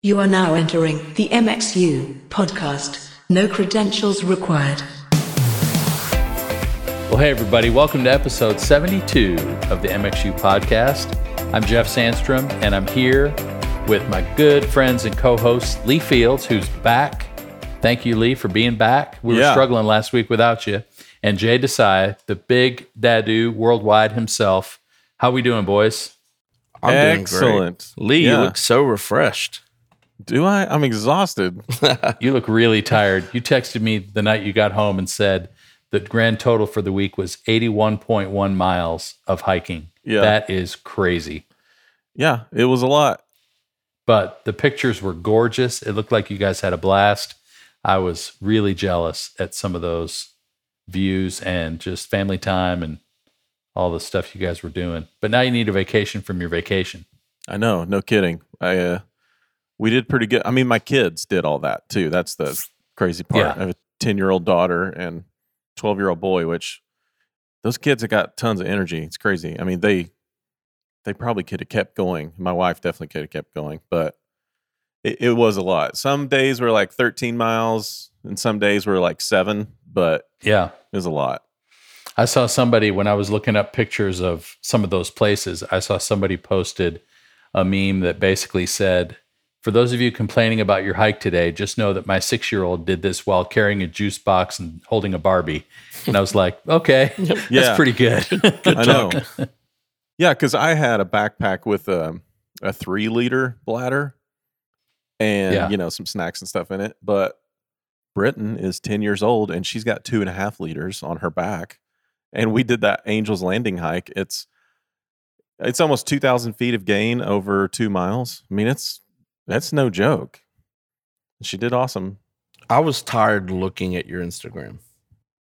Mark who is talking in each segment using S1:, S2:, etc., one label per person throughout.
S1: You are now entering the MXU podcast. No credentials required.
S2: Well, hey, everybody, welcome to episode 72 of the MXU podcast. I'm Jeff Sandstrom, and I'm here with my good friends and co host, Lee Fields, who's back. Thank you, Lee, for being back. We were struggling last week without you. And Jay Desai, the big dadu worldwide himself. How we doing, boys?
S3: I'm doing
S4: Excellent.
S3: great. Lee,
S4: Yeah.
S3: you look so refreshed.
S4: Do I? I'm exhausted.
S2: You look really tired. You texted me the night you got home and said the grand total for the week was 81.1 miles of hiking.
S4: Yeah.
S2: That is crazy.
S4: Yeah, it was a lot.
S2: but the pictures were gorgeous. It looked like you guys had a blast. I was really jealous at some of those views and just family time and all the stuff you guys were doing. But now you need a vacation from your vacation.
S4: I know, no kidding. I uh we did pretty good. I mean, my kids did all that too. That's the crazy part.
S2: Yeah.
S4: I have a 10-year-old daughter and 12-year-old boy, which those kids have got tons of energy. It's crazy. I mean, they they probably could have kept going. My wife definitely could have kept going, but it, it was a lot. Some days were like 13 miles and some days were like 7, but
S2: Yeah.
S4: it was a lot.
S2: I saw somebody when I was looking up pictures of some of those places, I saw somebody posted a meme that basically said, For those of you complaining about your hike today, just know that my six year old did this while carrying a juice box and holding a Barbie. And I was like, Okay,
S4: Yeah.
S2: that's pretty good.
S4: I know. yeah, because I had a backpack with a, a three liter bladder and,
S2: Yeah.
S4: you know, some snacks and stuff in it. But Britain is 10 years old and she's got two and a half liters on her back. And we did that Angel's Landing hike. It's, it's almost 2,000 feet of gain over two miles. I mean, it's, that's no joke. She did awesome.
S3: I was tired looking at your Instagram.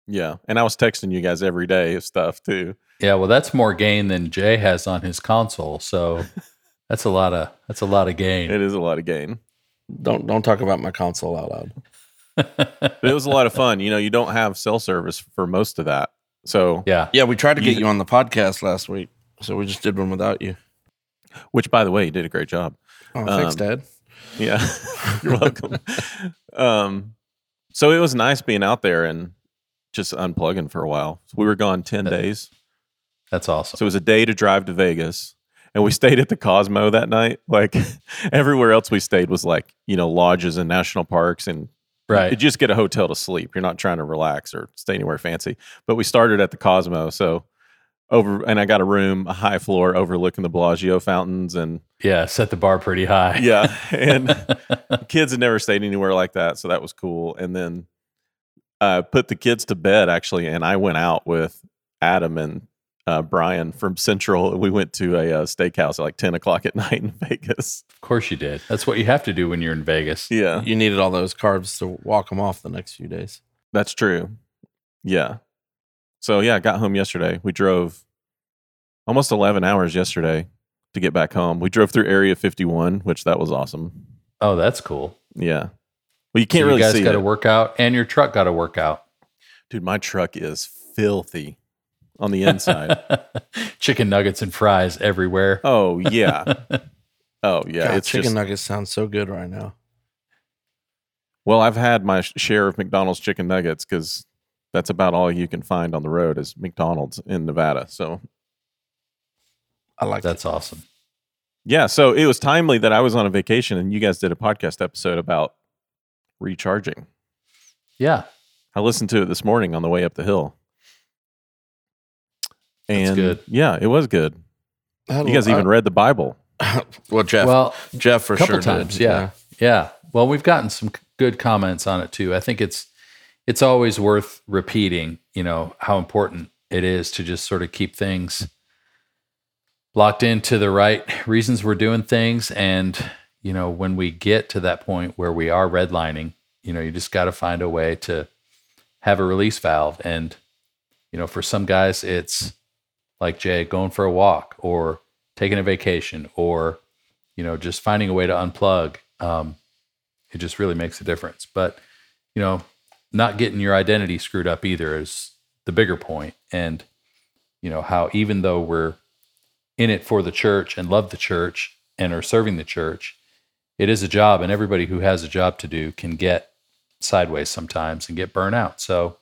S4: Yeah. And I was texting you guys every day of stuff too.
S2: Yeah, well, that's more gain than Jay has on his console. So that's a lot of that's a lot of gain.
S4: It is a lot of gain.
S3: Don't don't talk about my console out loud.
S4: It was a lot of fun. You know, you don't have cell service for most of that. So,
S2: yeah,
S3: Yeah, we tried to get
S4: You-
S3: you on the podcast last week, so we just did one without you.
S4: which by the way, you did a great job.
S3: Oh, thanks,
S4: Um,
S3: Dad.
S4: Yeah. You're welcome. um, so it was nice being out there and just unplugging for a while. We were gone 10 days.
S2: that's awesome.
S4: So it was a day to drive to Vegas. And we stayed at the Cosmo that night. Like everywhere else we stayed was like, you know, lodges and national parks and you
S2: right.
S4: just get a hotel to sleep. You're not trying to relax or stay anywhere fancy. But we started at the Cosmo. So over and I got a room, a high floor overlooking the Bellagio fountains and
S2: Yeah, set the bar pretty high.
S4: yeah. And kids had never stayed anywhere like that, so that was cool. And then I put the kids to bed actually, and I went out with Adam and uh, Brian from Central. We went to a uh, steakhouse at like ten o'clock at night in Vegas.
S2: Of course you did. That's what you have to do when you're in Vegas.
S4: Yeah,
S3: You needed all those carbs to walk them off the next few days.
S4: that's true. Yeah. So yeah, I got home yesterday. We drove almost eleven hours yesterday to get back home. We drove through Area 51, which that was awesome.
S2: Oh, that's cool.
S4: Yeah. Well, you can't really
S2: you guys
S4: see
S2: got to work out, and your truck got to work out.
S4: Dude, my truck is filthy on the inside.
S2: Chicken nuggets and fries everywhere.
S4: oh yeah. Oh yeah.
S3: God,
S4: it's
S3: chicken
S4: just,
S3: nuggets sounds so good right now.
S4: well, I've had my share of McDonald's chicken nuggets because that's about all you can find on the road is McDonald's in Nevada. So
S3: I like
S2: That's awesome.
S4: yeah, so it was timely that I was on a vacation and you guys did a podcast episode about recharging.
S2: Yeah,
S4: I listened to it this morning on the way up the hill.
S2: That's
S4: And
S2: good.
S4: yeah, it was good.
S3: it. I had a
S4: You guys
S3: lo-
S4: even read the Bible.
S3: Well, Jeff.
S2: well,
S3: Jeff for
S2: couple
S3: sure
S2: times.
S3: did.
S2: Yeah. yeah, Well, we've gotten some good comments on it too. I think it's it's always worth repeating. You know how important it is to just sort of keep things locked into the right reasons we're doing things, and you know when we get to that point where we are redlining, you know you just got to find a way to have a release valve. And you know for some guys it's like Jay going for a walk or taking a vacation or you know just finding a way to unplug um, it just really makes a difference but you know not getting your identity screwed up either is the bigger point and you know how even though we're in it for the church and love the church and are serving the church it is a job, and everybody who has a job to do can get sideways sometimes and get burnt out. So,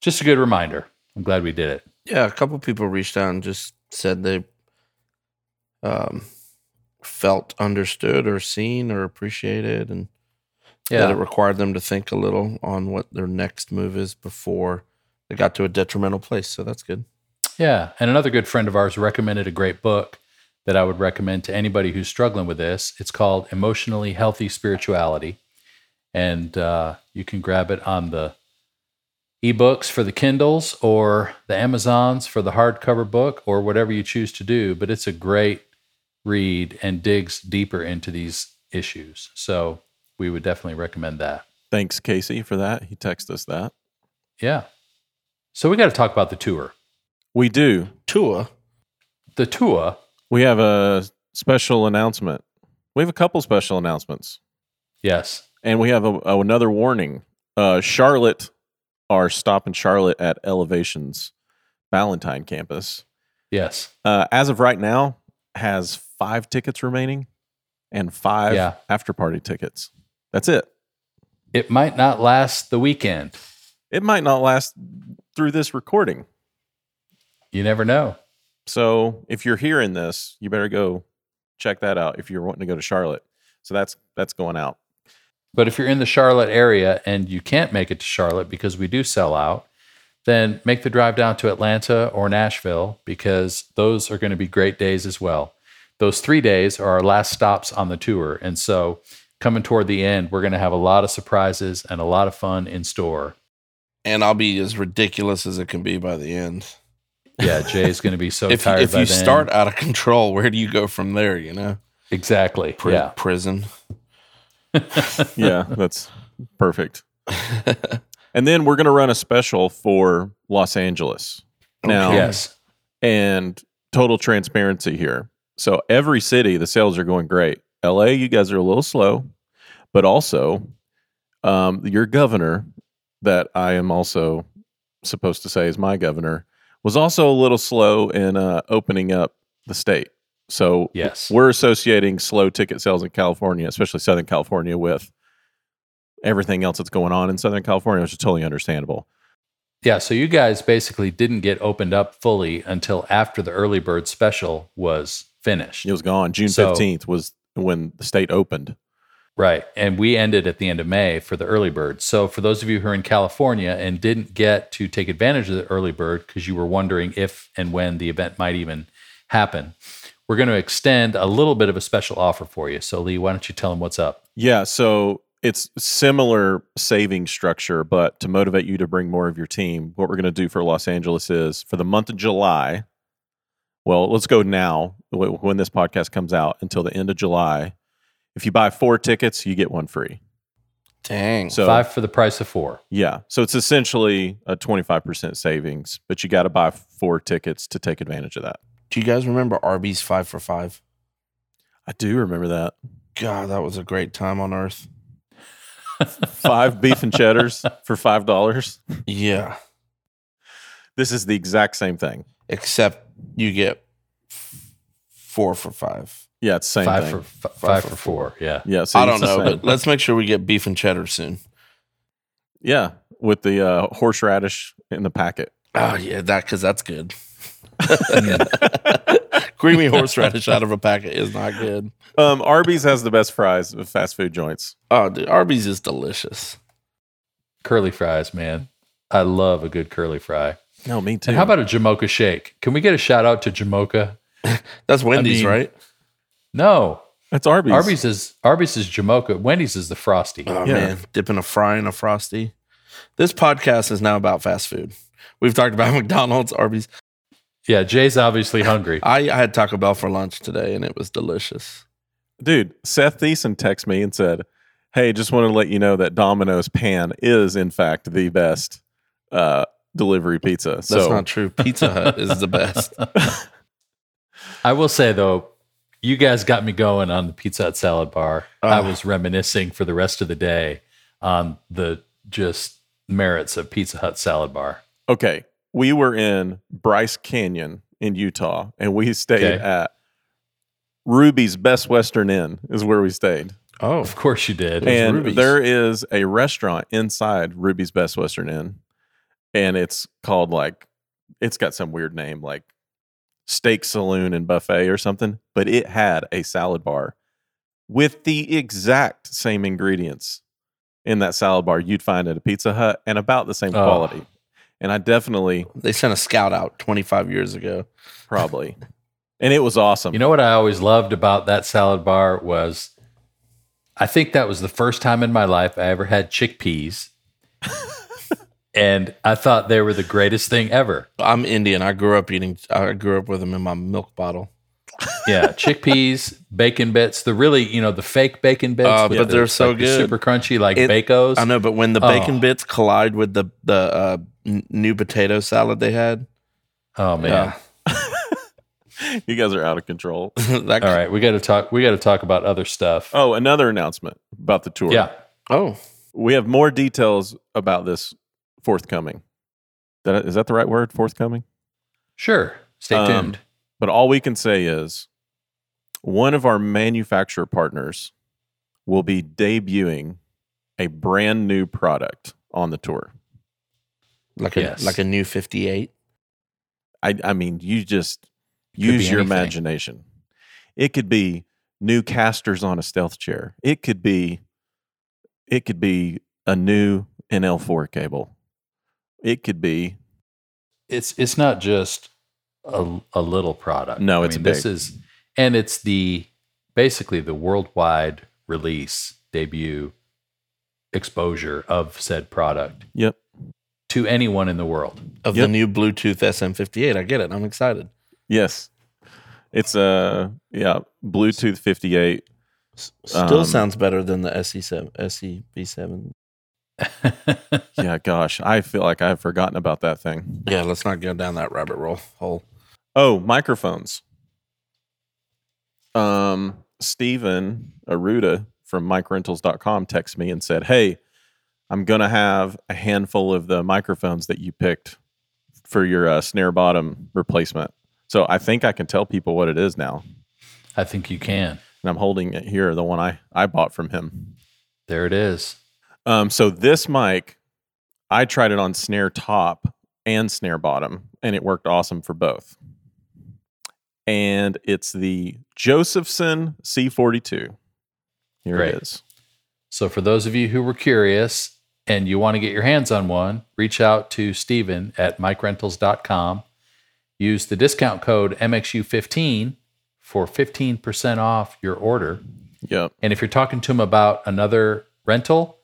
S2: just a good reminder. I'm glad we did it.
S3: Yeah, a couple people reached out and just said they um, felt understood or seen or appreciated, and that it required them to think a little on what their next move is before they got to a detrimental place. So that's good.
S2: yeah. And another good friend of ours recommended a great book that I would recommend to anybody who's struggling with this. It's called Emotionally Healthy Spirituality, and uh, you can grab it on the ebooks for the Kindles or the Amazons for the hardcover book or whatever you choose to do. But it's a great read and digs deeper into these issues. So we would definitely recommend that.
S4: Thanks, Casey, for that. He texted us that.
S2: Yeah. So we got to talk about the tour.
S4: We do.
S3: Tour.
S2: The tour.
S4: We have a special announcement. We have a couple special announcements,
S2: Yes.
S4: and we have a, a- another warning. Uh, Charlotte, our stop in Charlotte at Elevations Ballantyne campus,
S2: Yes.
S4: uh, as of right now, has five tickets remaining and five
S2: Yeah.
S4: after party tickets. That's it.
S2: It might not last the weekend.
S4: It might not last through this recording.
S2: You never know.
S4: So if you're hearing this, you better go check that out if you're wanting to go to Charlotte. So that's that's going out.
S2: But if you're in the Charlotte area and you can't make it to Charlotte because we do sell out, then make the drive down to Atlanta or Nashville because those are going to be great days as well. Those three days are our last stops on the tour. And so, coming toward the end, we're going to have a lot of surprises and a lot of fun in store.
S3: and I'll be as ridiculous as it can be by the end.
S2: Yeah, Jay's going to be so
S3: if
S2: tired
S3: if
S2: by
S3: you
S2: then.
S3: start out of control, where do you go from there? You know,
S2: exactly.
S3: Pri-
S2: yeah.
S3: prison.
S4: Yeah, that's perfect. And then we're going to run a special for Los Angeles. Now,
S2: Yes.
S4: and total transparency here. So every city, the sales are going great. LA, you guys are a little slow, but also um, your governor, that I am also supposed to say is my governor, was also a little slow in uh, opening up the state. So
S2: Yes.
S4: we're associating slow ticket sales in California, especially Southern California, with everything else that's going on in Southern California, which is totally understandable.
S2: Yeah, so you guys basically didn't get opened up fully until after the early bird special was finished.
S4: It was gone. June
S2: So-
S4: 15th was when the state opened.
S2: Right. And we ended at the end of May for the early bird. So for those of you who are in California and didn't get to take advantage of the early bird because you were wondering if and when the event might even happen, we're going to extend a little bit of a special offer for you. So Lee, why don't you tell them what's up?
S4: Yeah, so it's similar saving structure, but to motivate you to bring more of your team, what we're going to do for Los Angeles is for the month of July. Well, let's go now when this podcast comes out until the end of July. If you buy four tickets, you get one free.
S3: Dang.
S4: So
S2: Five for the price of four.
S4: yeah, so it's essentially a twenty five percent savings, but you got to buy four tickets to take advantage of that.
S3: do you guys remember Arby's five for five?
S4: I do remember that
S3: God, that was a great time on Earth.
S4: five beef and cheddars for five dollars.
S3: Yeah,
S4: This is the exact same thing.
S3: except you get f- four for five.
S4: Yeah, it's same
S2: five
S4: thing.
S2: for f- five, for four. Yeah.
S4: yeah, so
S3: I don't know, but let's make sure we get beef and cheddar soon.
S4: Yeah, with the uh, horseradish in the packet.
S3: Oh yeah, that because that's good. Creamy horseradish out of a packet is not good.
S4: Um, Arby's has the best fries of fast food joints.
S3: Oh, dude, Arby's is delicious.
S2: Curly fries, man. I love a good curly fry.
S4: No, me too.
S2: And how about a Jamocha shake? Can we get a shout out to Jamocha?
S3: That's Wendy's,
S2: mean-
S3: right?
S2: No.
S4: that's Arby's?
S2: Arby's is Arby's is Jamocha. Wendy's is the frosty.
S3: Oh
S4: Yeah.
S3: man, dipping a fry in a frosty. This podcast is now about fast food. We've talked about McDonald's, Arby's.
S2: Yeah, Jay's obviously hungry.
S3: I, I had Taco Bell for lunch today, and it was delicious.
S4: dude. Seth Thiessen texted me and said, "Hey, just wanted to let you know that Domino's pan is in fact the best uh, delivery pizza."
S3: That's
S4: so
S3: not true. Pizza Hut is the best.
S2: I will say though, you guys got me going on the Pizza Hut salad bar. I
S3: Ah.
S2: was reminiscing for the rest of the day on the just merits of Pizza Hut salad bar.
S4: okay, we were in Bryce Canyon in Utah, and we stayed
S2: Okay.
S4: at Ruby's Best Western Inn. Is where we stayed.
S3: Oh,
S2: Of course you did.
S4: and there is a restaurant inside Ruby's Best Western Inn, and it's called like it's got some weird name like Steak Saloon and Buffet or something. But it had a salad bar with the exact same ingredients in that salad bar you'd find at a Pizza Hut, and about the same
S2: Oh.
S4: quality. And I definitely
S3: they sent a scout out 25 years ago.
S4: probably, and it was awesome.
S2: You know what I always loved about that salad bar was I think that was the first time in my life I ever had chickpeas. And I thought they were the greatest thing ever.
S3: I'm Indian. I grew up eating. I grew up with them in my milk bottle.
S2: Yeah, chickpeas, bacon bits, the really, you know, the fake bacon bits.
S3: Uh, but they're so
S2: like
S3: good.
S2: super crunchy, like
S3: It-
S2: Bacos.
S3: I know, but when the
S2: Oh.
S3: bacon bits collide with the the uh, n- new potato salad they had,
S2: Oh man!
S4: you guys are out of control.
S3: that,
S2: All right, we got to talk. We got to talk about other stuff.
S4: Oh, another announcement about the tour.
S2: yeah,
S3: Oh,
S4: we have more details about this forthcoming. That is that the right word? Forthcoming.
S2: sure. Stay
S4: Um,
S2: tuned.
S4: But all we can say is one of our manufacturer partners will be debuting a brand new product on the tour.
S3: like a
S2: Yes.
S3: like a new 58.
S4: I I mean, you just
S2: Could
S4: use your
S2: anything.
S4: imagination. It could be new casters on a stealth chair. It could be it could be a new NL4 cable. It could be
S2: It's it's not just a, a little product.
S4: No,
S2: I
S4: it's
S2: mean, this is and it's the basically the worldwide release debut exposure of said product
S4: yep.
S2: to anyone in the world.
S3: of
S4: Yep.
S3: the new Bluetooth SM58. I get it. I'm excited.
S4: Yes. It's a yeah, Bluetooth 58.
S3: Still
S4: Um,
S3: sounds better than the E SE7 SEV7.
S4: Yeah, gosh, I feel like I've forgotten about that thing.
S3: Yeah, let's not go down that rabbit roll hole.
S4: Oh, microphones. Um, Steven Aruda from MikeRentals.com texted me and said, Hey, I'm going to have a handful of the microphones that you picked for your uh, snare bottom replacement. So I think I can tell people what it is now.
S2: I think you can.
S4: And I'm holding it here, the one I, I bought from him.
S2: There it is.
S4: Um, so this mic, I tried it on snare top and snare bottom, and it worked awesome for both. And it's the Josephson C42. Here
S2: Great.
S4: it is.
S2: So for those of you who were curious and you want to get your hands on one, reach out to Steven at mikerentals.com. Use the discount code MXU15 for 15% off your order.
S4: Yep.
S2: And if you're talking to him about another rental,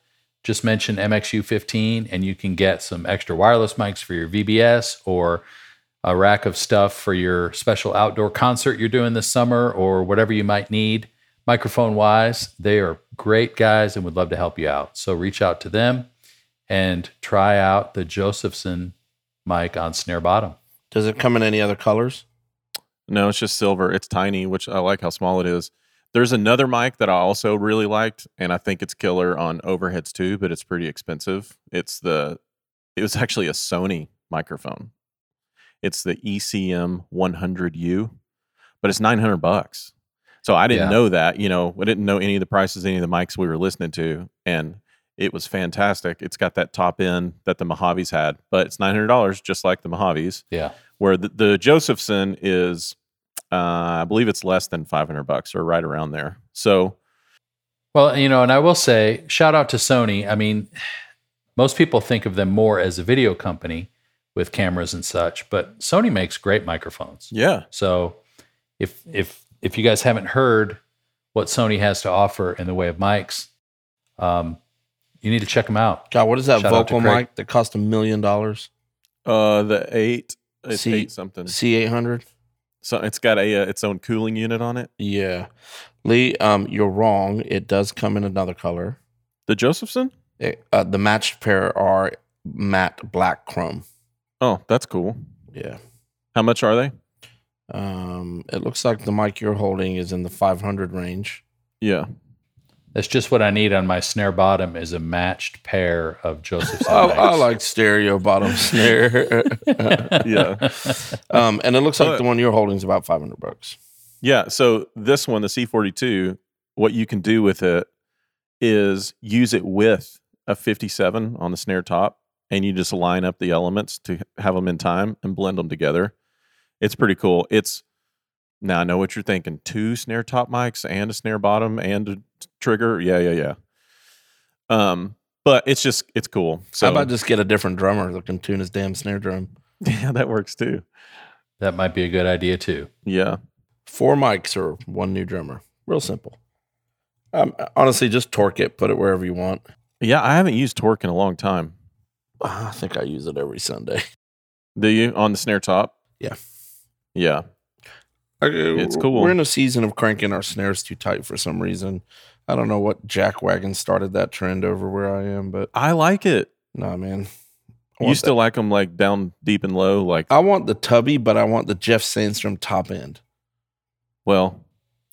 S2: just mention MXU15 and you can get some extra wireless mics for your VBS or a rack of stuff for your special outdoor concert you're doing this summer or whatever you might need. Microphone wise, they are great guys and would love to help you out. So reach out to them and try out the Josephson mic on snare bottom.
S3: Does it come in any other colors?
S4: No, it's just silver. It's tiny, which I like how small it is. There's another mic that I also really liked, and I think it's killer on overheads too, but it's pretty expensive. It's the it was actually a Sony microphone. It's the ECM 100U, but it's 900 bucks. So I didn't
S2: Yeah.
S4: know that, you know, I didn't know any of the prices, any of the mics we were listening to, and it was fantastic. It's got that top end that the Mojaves had, but it's $900 just like the Mojaves
S2: Yeah.
S4: where the, the Josephson is, uh, I believe it's less than 500 bucks or right around there. So,
S2: Well, you know, and I will say, shout out to Sony. I mean, most people think of them more as a video company with cameras and such, but Sony makes great microphones.
S4: yeah,
S2: So, if if if you guys haven't heard what Sony has to offer in the way of mics, um, you need to check them out.
S3: God, what is that
S2: Shout
S3: vocal mic that cost a million dollars?
S4: uh, the eight, it's
S3: See-
S4: eight something.
S3: C800?
S4: So it's got a uh, its own cooling unit on it.
S3: Yeah. Lee, um, you're wrong. It does come in another color.
S4: The Josephson?
S3: It- uh, the matched pair are matte black chrome.
S4: Oh, that's cool.
S3: Yeah.
S4: How much are they?
S3: Um, it looks like the mic you're holding is in the 500 range.
S4: Yeah.
S2: That's just what I need on my snare bottom is a matched pair of Josephson.
S3: I, I like stereo bottom snare.
S4: Yeah.
S3: um, and it looks like
S4: But-
S3: the one you're holding is about 500 bucks.
S4: Yeah. So this one, the C42, what you can do with it is use it with a 57 on the snare top and you just line up the elements to have them in time and blend them together. It's pretty cool. It's now I know what you're thinking. Two snare top mics and a snare bottom and a trigger. Yeah, yeah, yeah. Um, but it's just it's cool. So
S3: How about just get a different drummer that can tune his damn snare drum?
S4: yeah, that works too.
S2: That might be a good idea too.
S4: Yeah.
S3: Four mics or one new drummer. Real simple. Um, honestly, just torque it, put it wherever you want.
S4: Yeah, I haven't used torque in a long time.
S3: I think I use it every Sunday.
S4: Do you on the snare top?
S3: Yeah.
S4: Yeah.
S3: It's
S4: cool.
S3: We're in a season of cranking our snares too tight for some reason. I don't know what jackwagon started that trend over where I am, but
S4: I like it.
S3: nah, man.
S4: You
S3: want
S4: still like them like down deep and low, like
S3: I want the tubby, but I want the Jeff Sandstrom top end.
S4: well,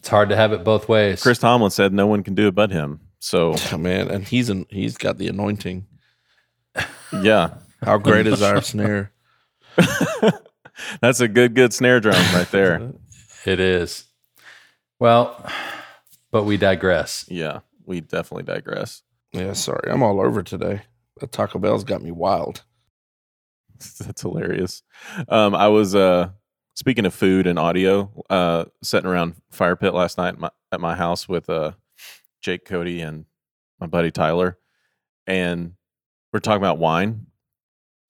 S2: It's hard to have it both ways.
S4: Chris Tomlin said no one can do it but him. So
S3: Oh, man, and he's an, he's got the anointing.
S4: yeah.
S3: How great is our snare?
S4: That's a good, good snare drum right there.
S2: It is. Well, but we digress.
S4: Yeah, we definitely digress.
S3: Yeah, sorry, I'm all over today. The Taco Bell's got me wild.
S4: That's hilarious. Um, I was uh, speaking of food and audio, uh, sitting around fire pit last night at my, at my house with uh, Jake Cody and my buddy Tyler, and we're talking about wine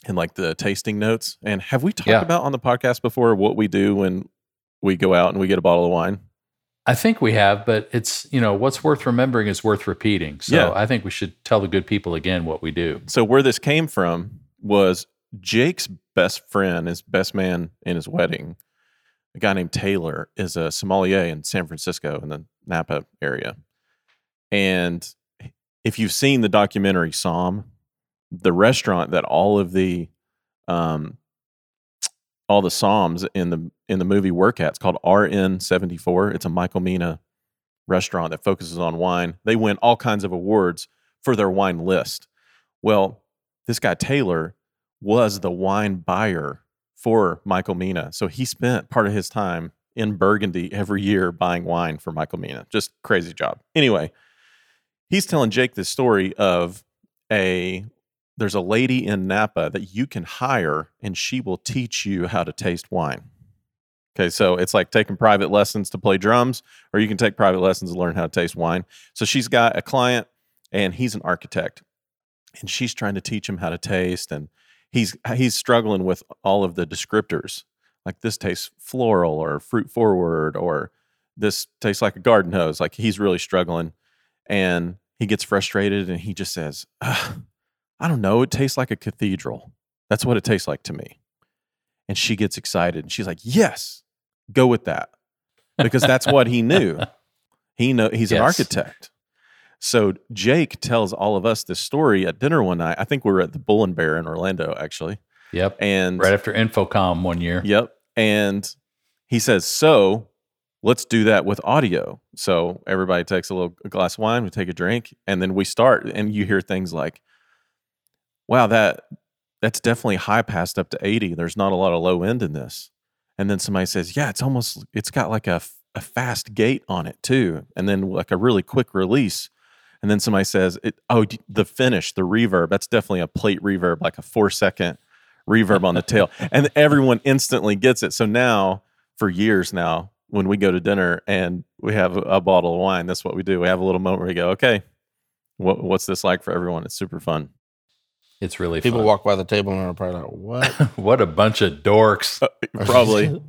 S4: and like the tasting notes. And have we talked
S2: Yeah.
S4: about on the podcast before what we do when we go out and we get a bottle of wine?
S2: I think we have, but it's, you know, what's worth remembering is worth repeating. So
S4: Yeah.
S2: I think we should tell the good people again what we do.
S4: So where this came from was Jake's best friend, his best man in his wedding, a guy named Taylor, is a sommelier in San Francisco in the Napa area. And if you've seen the documentary Somm, the restaurant that all of the um all the somms in the in the movie work at, it's called RN74. It's a Michael Mina restaurant that focuses on wine. They win all kinds of awards for their wine list. Well, this guy Taylor was the wine buyer for Michael Mina. So he spent part of his time in Burgundy every year buying wine for Michael Mina. Just crazy job. Anyway, he's telling Jake this story of a there's a lady in Napa that you can hire and she will teach you how to taste wine. Okay, so it's like taking private lessons to play drums, or you can take private lessons to learn how to taste wine. So she's got a client and he's an architect and she's trying to teach him how to taste and he's he's struggling with all of the descriptors like this tastes floral or fruit forward or this tastes like a garden hose like he's really struggling and he gets frustrated and he just says "Ugh, i don't know it tastes like a cathedral that's what it tastes like to me and she gets excited and she's like yes go with that because that's what he knew he know he's an architect so Jake tells all of us this story at dinner one night. I think we were at the Bull and Bear in Orlando, actually.
S2: Yep.
S4: And
S2: Right after InfoComm one year.
S4: yep. And he says, "So let's do that with audio." So everybody takes a little a glass of wine, we take a drink, and then we start. And you hear things like, "Wow, that that's definitely high passed up to eighty. There's not a lot of low end in this." And then somebody says, "Yeah, it's almost it's got like a, a fast gate on it too, and then like a really quick release." And then somebody says, it, "Oh, the finish, the reverb. That's definitely a plate reverb, like a four second reverb on the tail." And everyone instantly gets it. So now, for years now, when we go to dinner and we have a, a bottle of wine, that's what we do. We have a little moment where we go, "Okay, what, what's this like for everyone?" It's super fun.
S2: It's really
S3: People
S2: fun.
S3: walk by the table and are probably like, "What?"
S2: what a bunch of dorks.
S4: Probably.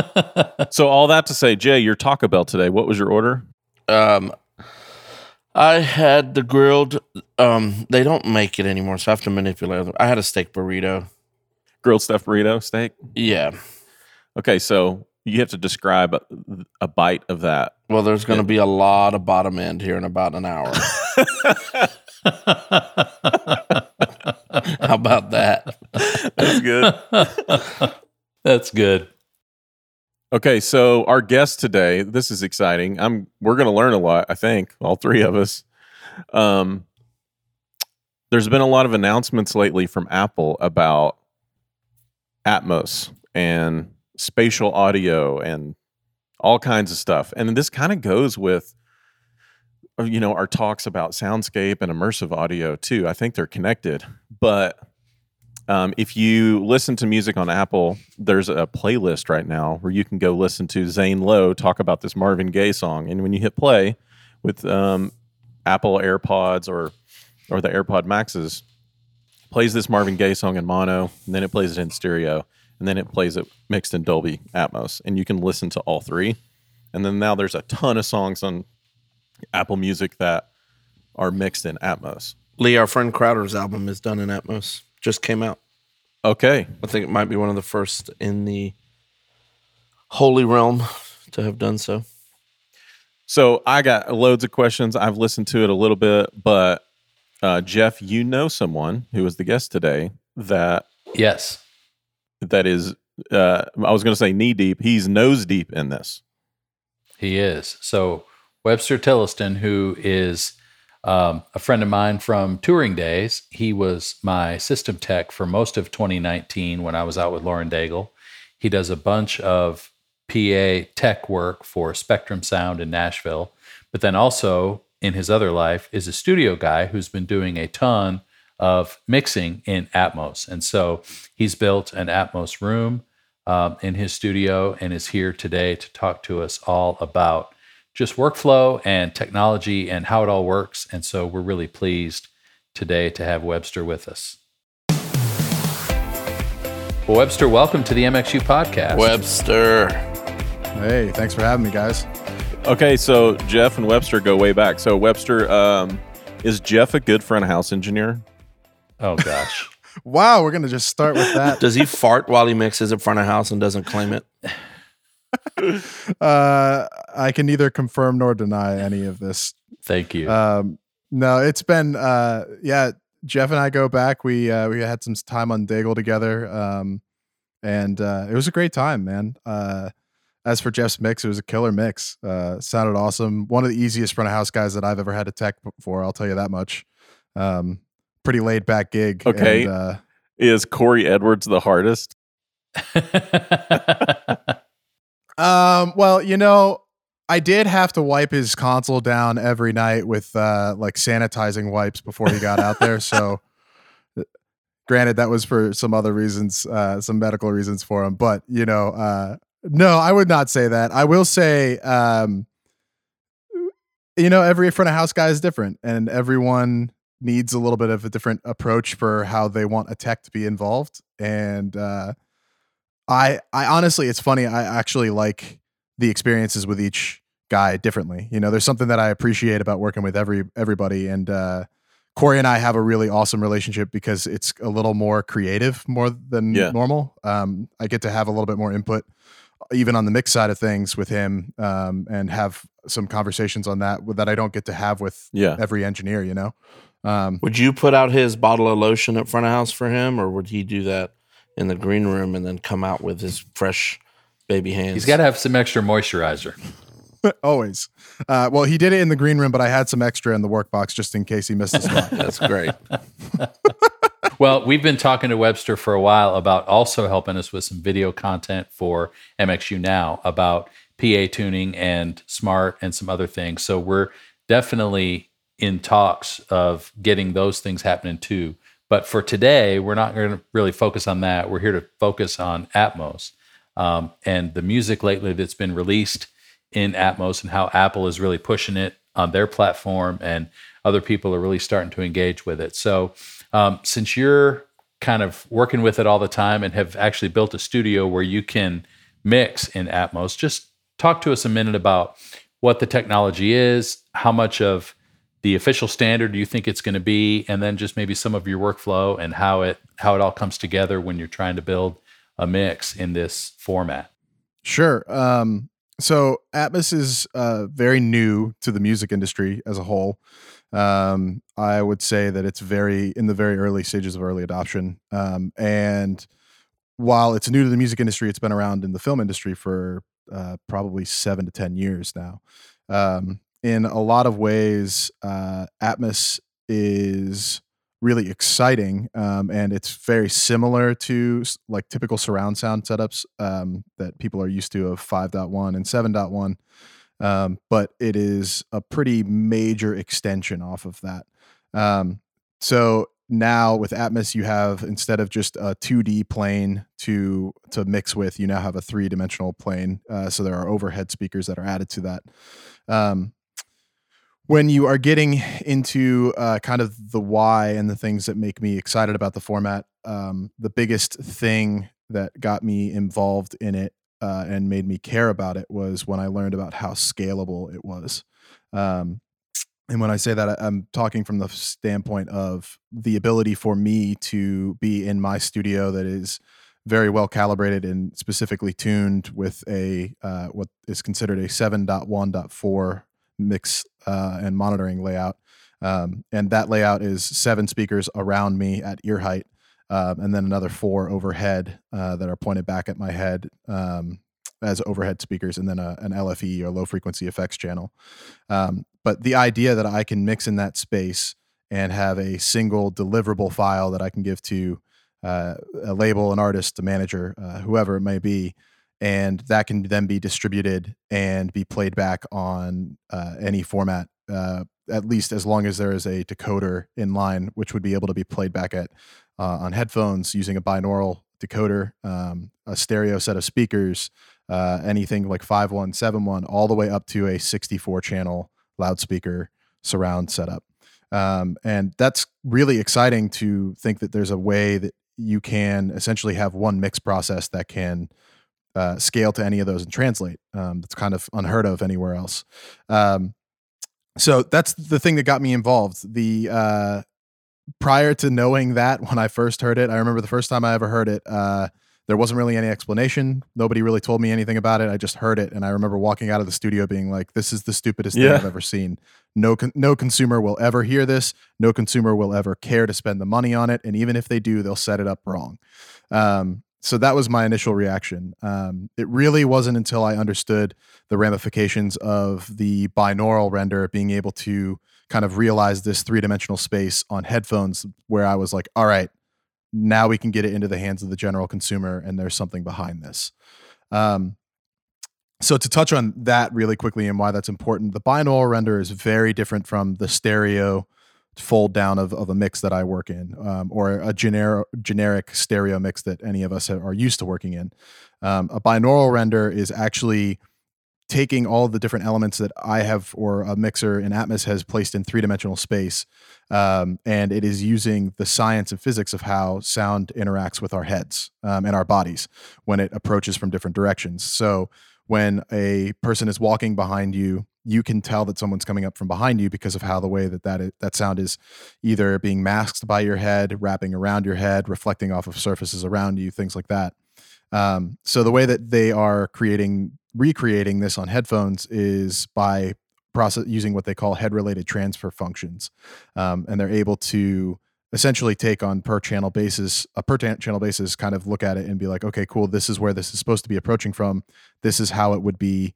S4: so all that to say, Jay, your Taco Bell today. What was your order?
S3: Um, I had the grilled. Um, they don't make it anymore, so I have to manipulate them. I had a steak burrito.
S4: Grilled stuffed burrito steak.
S3: Yeah.
S4: Okay, so you have to describe a, a bite of that.
S3: Well, there's going to be a lot of bottom end here in about an hour. How about that?
S4: That's good.
S2: That's good.
S4: Okay, so our guest today, this is exciting. I'm we're going to learn a lot, I think, all three of us. Um there's been a lot of announcements lately from Apple about Atmos and spatial audio and all kinds of stuff. And this kind of goes with you know our talks about soundscape and immersive audio too. I think they're connected, but um, if you listen to music on Apple, there's a playlist right now where you can go listen to Zane Lowe talk about this Marvin Gaye song, and when you hit play with um, Apple AirPods or or the AirPod Maxes, plays this Marvin Gaye song in mono, and then it plays it in stereo, and then it plays it mixed in Dolby Atmos, and you can listen to all three. And then now there's a ton of songs on Apple Music that are mixed in Atmos.
S3: Lee, our friend Crowder's album is done in Atmos. Just came out.
S4: Okay,
S3: I think it might be one of the first in the holy realm to have done so.
S4: so I got loads of questions. I've listened to it a little bit, but uh, Jeff, you know someone who was the guest today that
S2: Yes.
S4: that is. Uh, I was going to say knee deep. He's nose deep in this.
S2: He is. So Webster Tileston, who is um, a friend of mine from touring days, he was my system tech for most of 2019 when I was out with Lauren Daigle. He does a bunch of PA tech work for Spectrum Sound in Nashville, but then also in his other life is a studio guy who's been doing a ton of mixing in Atmos. And so he's built an Atmos room um, in his studio and is here today to talk to us all about just workflow and technology and how it all works. And so we're really pleased today to have Webster with us. Well, Webster, welcome to the MXU podcast.
S3: Webster.
S5: Hey, thanks for having me, guys.
S4: Okay, so Jeff and Webster go way back. So Webster, um, is Jeff a good front of house engineer?
S2: Oh, gosh.
S5: Wow, we're gonna just start with that.
S3: Does he fart while he mixes in front of house and doesn't claim it?
S5: uh, I can neither confirm nor deny any of this.
S2: Thank you.
S5: Um, no, it's been uh, yeah. Jeff and I go back. We uh, we had some time on Daigle together, um, and uh, it was a great time, man. Uh, as for Jeff's mix, it was a killer mix. Uh, sounded awesome. One of the easiest front of house guys that I've ever had to tech for. I'll tell you that much. Um, pretty laid back gig.
S4: Okay.
S5: and, uh,
S4: Is Corey Edwards the hardest?
S5: Um, well, you know, I did have to wipe his console down every night with uh like sanitizing wipes before he got out there. So granted that was for some other reasons, uh some medical reasons for him, but you know, uh no, I would not say that. I will say um you know, every front of house guy is different and everyone needs a little bit of a different approach for how they want a tech to be involved and uh I I honestly, it's funny. I actually like the experiences with each guy differently. You know, there's something that I appreciate about working with every everybody, and uh, Corey and I have a really awesome relationship because it's a little more creative, more than
S4: Yeah.
S5: normal. Um, I get to have a little bit more input, even on the mix side of things with him, um, and have some conversations on that that I don't get to have with
S4: Yeah.
S5: every engineer. You know. Um,
S3: Would you put out his bottle of lotion at front of house for him, or would he do that in the green room and then come out with his fresh baby hands?
S2: He's got to have some extra moisturizer.
S5: always. Uh, well, he did it in the green room, but I had some extra in the work box just in case he missed a spot.
S3: That's great.
S2: Well, we've been talking to Webster for a while about also helping us with some video content for MXU Now about PA tuning and Smaart and some other things. So we're definitely in talks of getting those things happening too. But for today, we're not going to really focus on that. We're here to focus on Atmos um, and the music lately that's been released in Atmos and how Apple is really pushing it on their platform and other people are really starting to engage with it. So, um, since you're kind of working with it all the time and have actually built a studio where you can mix in Atmos, just talk to us a minute about what the technology is, how much of the official standard you think it's going to be, and then just maybe some of your workflow and how it how it all comes together when you're trying to build a mix in this format.
S5: Sure. Um, so Atmos is uh, very new to the music industry as a whole. Um, I would say that it's very in the very early stages of early adoption. Um, and while it's new to the music industry, it's been around in the film industry for uh, probably seven to ten years now. Um, in a lot of ways, uh, Atmos is really exciting um, and it's very similar to like typical surround sound setups um, that people are used to of 5.1 and 7.1 um, but it is a pretty major extension off of that. Um, so now with Atmos, you have instead of just a 2D plane to to mix with, you now have a three dimensional plane. Uh, so there are overhead speakers that are added to that. Um, when you are getting into uh, kind of the why and the things that make me excited about the format, um, the biggest thing that got me involved in it uh, and made me care about it was when I learned about how scalable it was. Um, and when I say that, I'm talking from the standpoint of the ability for me to be in my studio that is very well calibrated and specifically tuned with a uh, what is considered a 7.1.4 mix uh, and monitoring layout. Um, and that layout is seven speakers around me at ear height, um, and then another four overhead uh, that are pointed back at my head um, as overhead speakers, and then a, an LFE or low frequency effects channel. Um, but the idea that I can mix in that space and have a single deliverable file that I can give to uh, a label, an artist, a manager, uh, whoever it may be, and that can then be distributed and be played back on uh, any format uh, at least as long as there is a decoder in line which would be able to be played back at uh, on headphones using a binaural decoder um, a stereo set of speakers uh, anything like 5171 all the way up to a 64 channel loudspeaker surround setup. Um, and that's really exciting to think that there's a way that you can essentially have one mix process that can uh, scale to any of those and translate. Um, that's kind of unheard of anywhere else. Um, so that's the thing that got me involved. The uh, prior to knowing that, when I first heard it, I remember the first time I ever heard it. Uh, there wasn't really any explanation. Nobody really told me anything about it. I just heard it, and I remember walking out of the studio being like, "This is the stupidest thing I've ever seen. No, con- no consumer will ever hear this. No consumer will ever care to spend the money on it, and even if they do, they'll set it up wrong." Um, so that was my initial reaction. Um, it really wasn't until I understood the ramifications of the binaural render being able to kind of realize this three dimensional space on headphones where I was like, all right, now we can get it into the hands of the general consumer and there's something behind this. Um, so to touch on that really quickly and why that's important, the binaural render is very different from the stereo fold down of, of a mix that I work in, um, or a generic generic stereo mix that any of us are used to working in. Um, a binaural render is actually taking all the different elements that I have or a mixer in Atmos has placed in three dimensional space, um, and it is using the science and physics of how sound interacts with our heads um, and our bodies when it approaches from different directions. So when a person is walking behind you, you can tell that someone's coming up from behind you because of how the way that that, that sound is either being masked by your head, wrapping around your head, reflecting off of surfaces around you, things like that. Um, so the way that they are creating, recreating this on headphones is by process using what they call head-related transfer functions, um, and they're able to essentially take on per channel basis, a per channel basis, kind of look at it and be like, okay, cool, this is where this is supposed to be approaching from. This is how it would be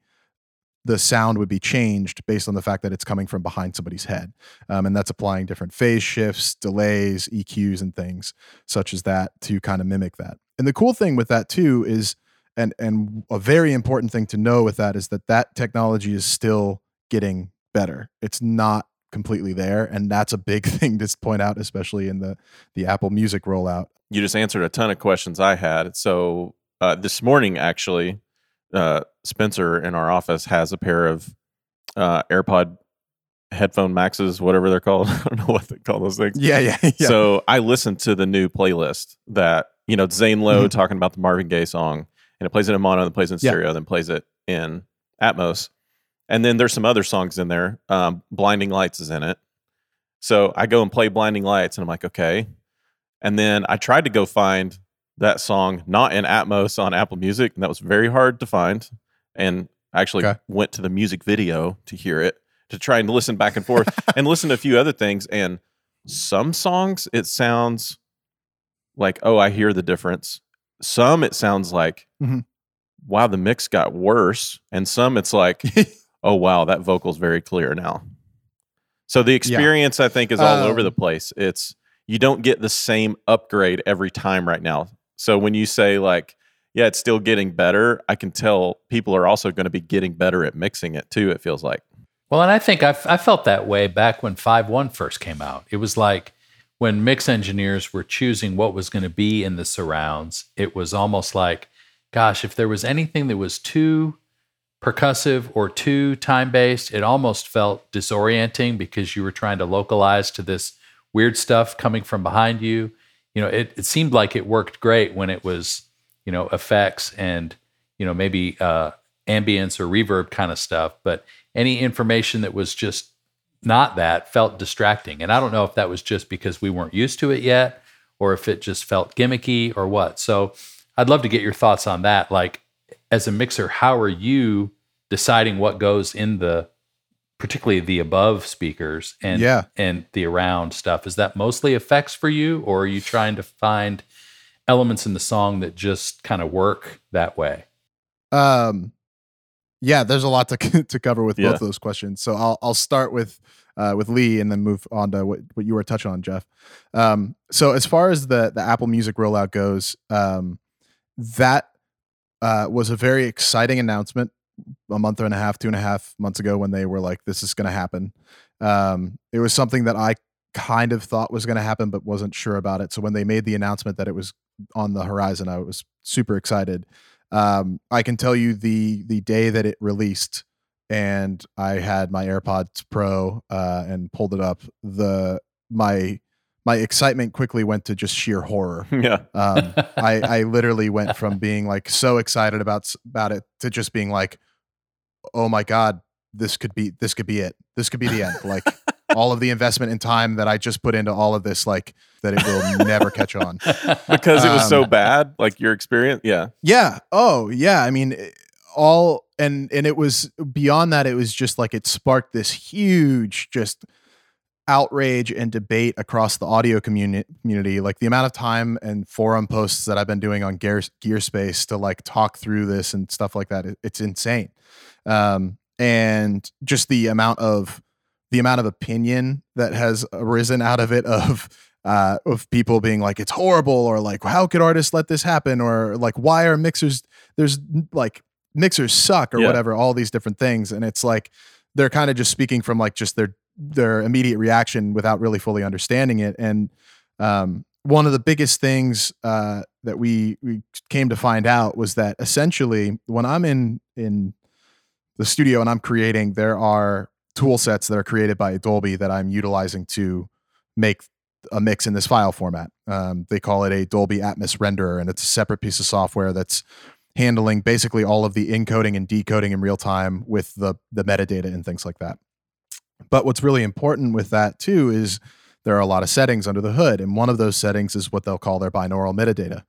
S5: the sound would be changed based on the fact that it's coming from behind somebody's head. Um, and that's applying different phase shifts, delays, EQs, and things such as that to kind of mimic that. And the cool thing with that too is, and and a very important thing to know with that is that that technology is still getting better. It's not completely there, and that's a big thing to point out, especially in the the Apple Music rollout.
S4: you just answered a ton of questions I had. So uh, this morning, actually, uh, Spencer in our office has a pair of uh, AirPod headphone maxes, whatever they're called. I don't know what they call those things.
S5: Yeah, yeah, yeah.
S4: So I listened to the new playlist that you know Zane Lowe
S5: Mhm.
S4: talking about the Marvin Gaye song, and it plays it in mono, then plays in
S5: Yeah.
S4: stereo, then plays it in Atmos, and then there's some other songs in there. Um, Blinding Lights is in it. So I go and play Blinding Lights, and I'm like, okay. And then I tried to go find that song not in Atmos on Apple Music, and that was very hard to find. And I actually
S5: Okay.
S4: went to the music video to hear it to try and listen back and forth and listen to a few other things. And some songs it sounds like, oh, I hear the difference. Some it sounds like,
S5: Mhm.
S4: wow, the mix got worse. And some it's like, oh wow, that vocal's very clear now. So the experience I think is all over the
S5: Um,
S4: place. It's you don't get the same upgrade every time right now. So when you say like, yeah, it's still getting better. I can tell people are also going to be getting better at mixing it too. It feels like.
S2: Well, and I think I, I felt that way back when 5.1 first came out. It was like when mix engineers were choosing what was going to be in the surrounds, it was almost like, gosh, if there was anything that was too percussive or too time based, it almost felt disorienting because you were trying to localize to this weird stuff coming from behind you. You know, it, it seemed like it worked great when it was, you know, effects and, you know, maybe uh, ambience or reverb kind of stuff. But any information that was just not that felt distracting. And I don't know if that was just because we weren't used to it yet or if it just felt gimmicky or what. So I'd love to get your thoughts on that. Like, as a mixer, how are you deciding what goes in the particularly the above speakers and
S5: Yeah.
S2: and the around stuff? Is that mostly effects for you, or are you trying to find elements in the song that just kind of work that way?
S5: Um, yeah, there's a lot to to cover with
S4: Yeah.
S5: both of those questions. So I'll I'll start with uh, with Lee and then move on to what, what you were touching on, Jeff. Um, so as far as the the Apple Music rollout goes, um, that uh, was a very exciting announcement a month and a half, two and a half months ago when they were like, "This is going to happen." Um, it was something that I kind of thought was going to happen, but wasn't sure about it. So when they made the announcement that it was on the horizon, I was super excited. Um, I can tell you the the day that it released, and I had my AirPods Pro uh, and pulled it up. The my my excitement quickly went to just sheer horror.
S4: yeah.
S5: Um, I, I literally went from being like so excited about about it to just being like, oh my god, this could be this could be it. This could be the end. Like all of the investment and time that I just put into all of this, like that it will never catch on.
S4: Because it was so
S5: Um,
S4: bad, like your experience. Yeah.
S5: Yeah. Oh, yeah. I mean, eh, all and and it was beyond that. It was just like it sparked this huge just outrage and debate across the audio communi- community. Like the amount of time and forum posts that I've been doing on Gear Gearspace to like talk through this and stuff like that. it- it's insane. Um, and just the amount of the amount of opinion that has arisen out of it of uh, of people being like it's horrible or like how could artists let this happen or like why are mixers there's like mixers suck or
S4: Yeah.
S5: whatever all these different things and it's like they're kind of just speaking from like just their their immediate reaction without really fully understanding it and um, one of the biggest things uh, that we we came to find out was that essentially when I'm in in the studio and I'm creating, there are tool sets that are created by Dolby that I'm utilizing to make a mix in this file format. Um, they call it a Dolby Atmos renderer, and it's a separate piece of software that's handling basically all of the encoding and decoding in real time with the the metadata and things like that. But what's really important with that too is there are a lot of settings under the hood, and one of those settings is what they'll call their binaural metadata.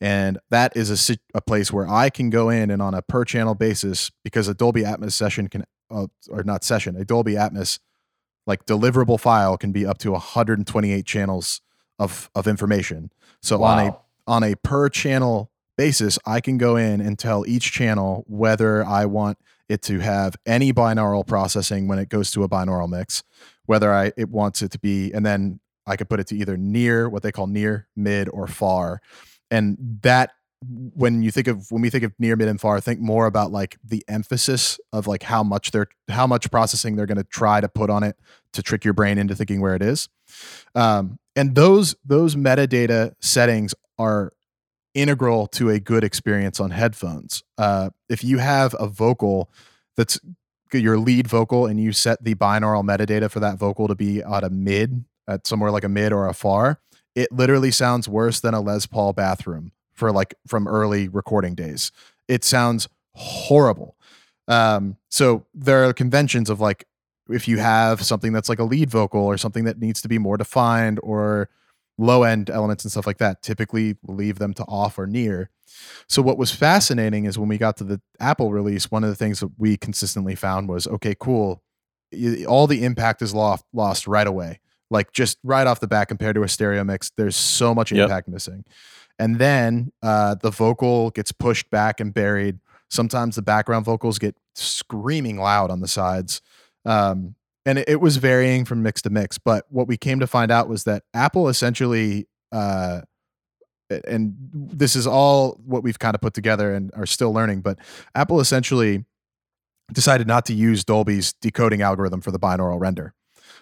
S5: And that is a, a place where I can go in and on a per channel basis, because a Dolby Atmos session can, uh, or not session, a Dolby Atmos like deliverable file can be up to 128 channels of of information. So on a on a per channel basis, I can go in and tell each channel whether I want it to have any binaural processing when it goes to a binaural mix, whether I it wants it to be, and then I could put it to either near, what they call near, mid, or far. And that when you think of when we think of near, mid, and far, think more about like the emphasis of like how much they're how much processing they're going to try to put on it to trick your brain into thinking where it is. Um, and those those metadata settings are integral to a good experience on headphones. Uh, if you have a vocal that's your lead vocal and you set the binaural metadata for that vocal to be at a mid, at somewhere like a mid or a far, it literally sounds worse than a Les Paul bathroom for like from early recording days. It sounds horrible. Um, so there are conventions of like if you have something that's like a lead vocal or something that needs to be more defined or low end elements and stuff like that, typically leave them to off or near. So what was fascinating is when we got to the Apple release, one of the things that we consistently found was okay, cool. All the impact is lost lost right away. Like just right off the bat compared to a stereo mix, there's so much
S4: Yep.
S5: impact missing. And then uh, the vocal gets pushed back and buried. Sometimes the background vocals get screaming loud on the sides. Um, and it, it was varying from mix to mix. But what we came to find out was that Apple essentially uh, and this is all what we've kind of put together and are still learning. But Apple essentially decided not to use Dolby's decoding algorithm for the binaural render.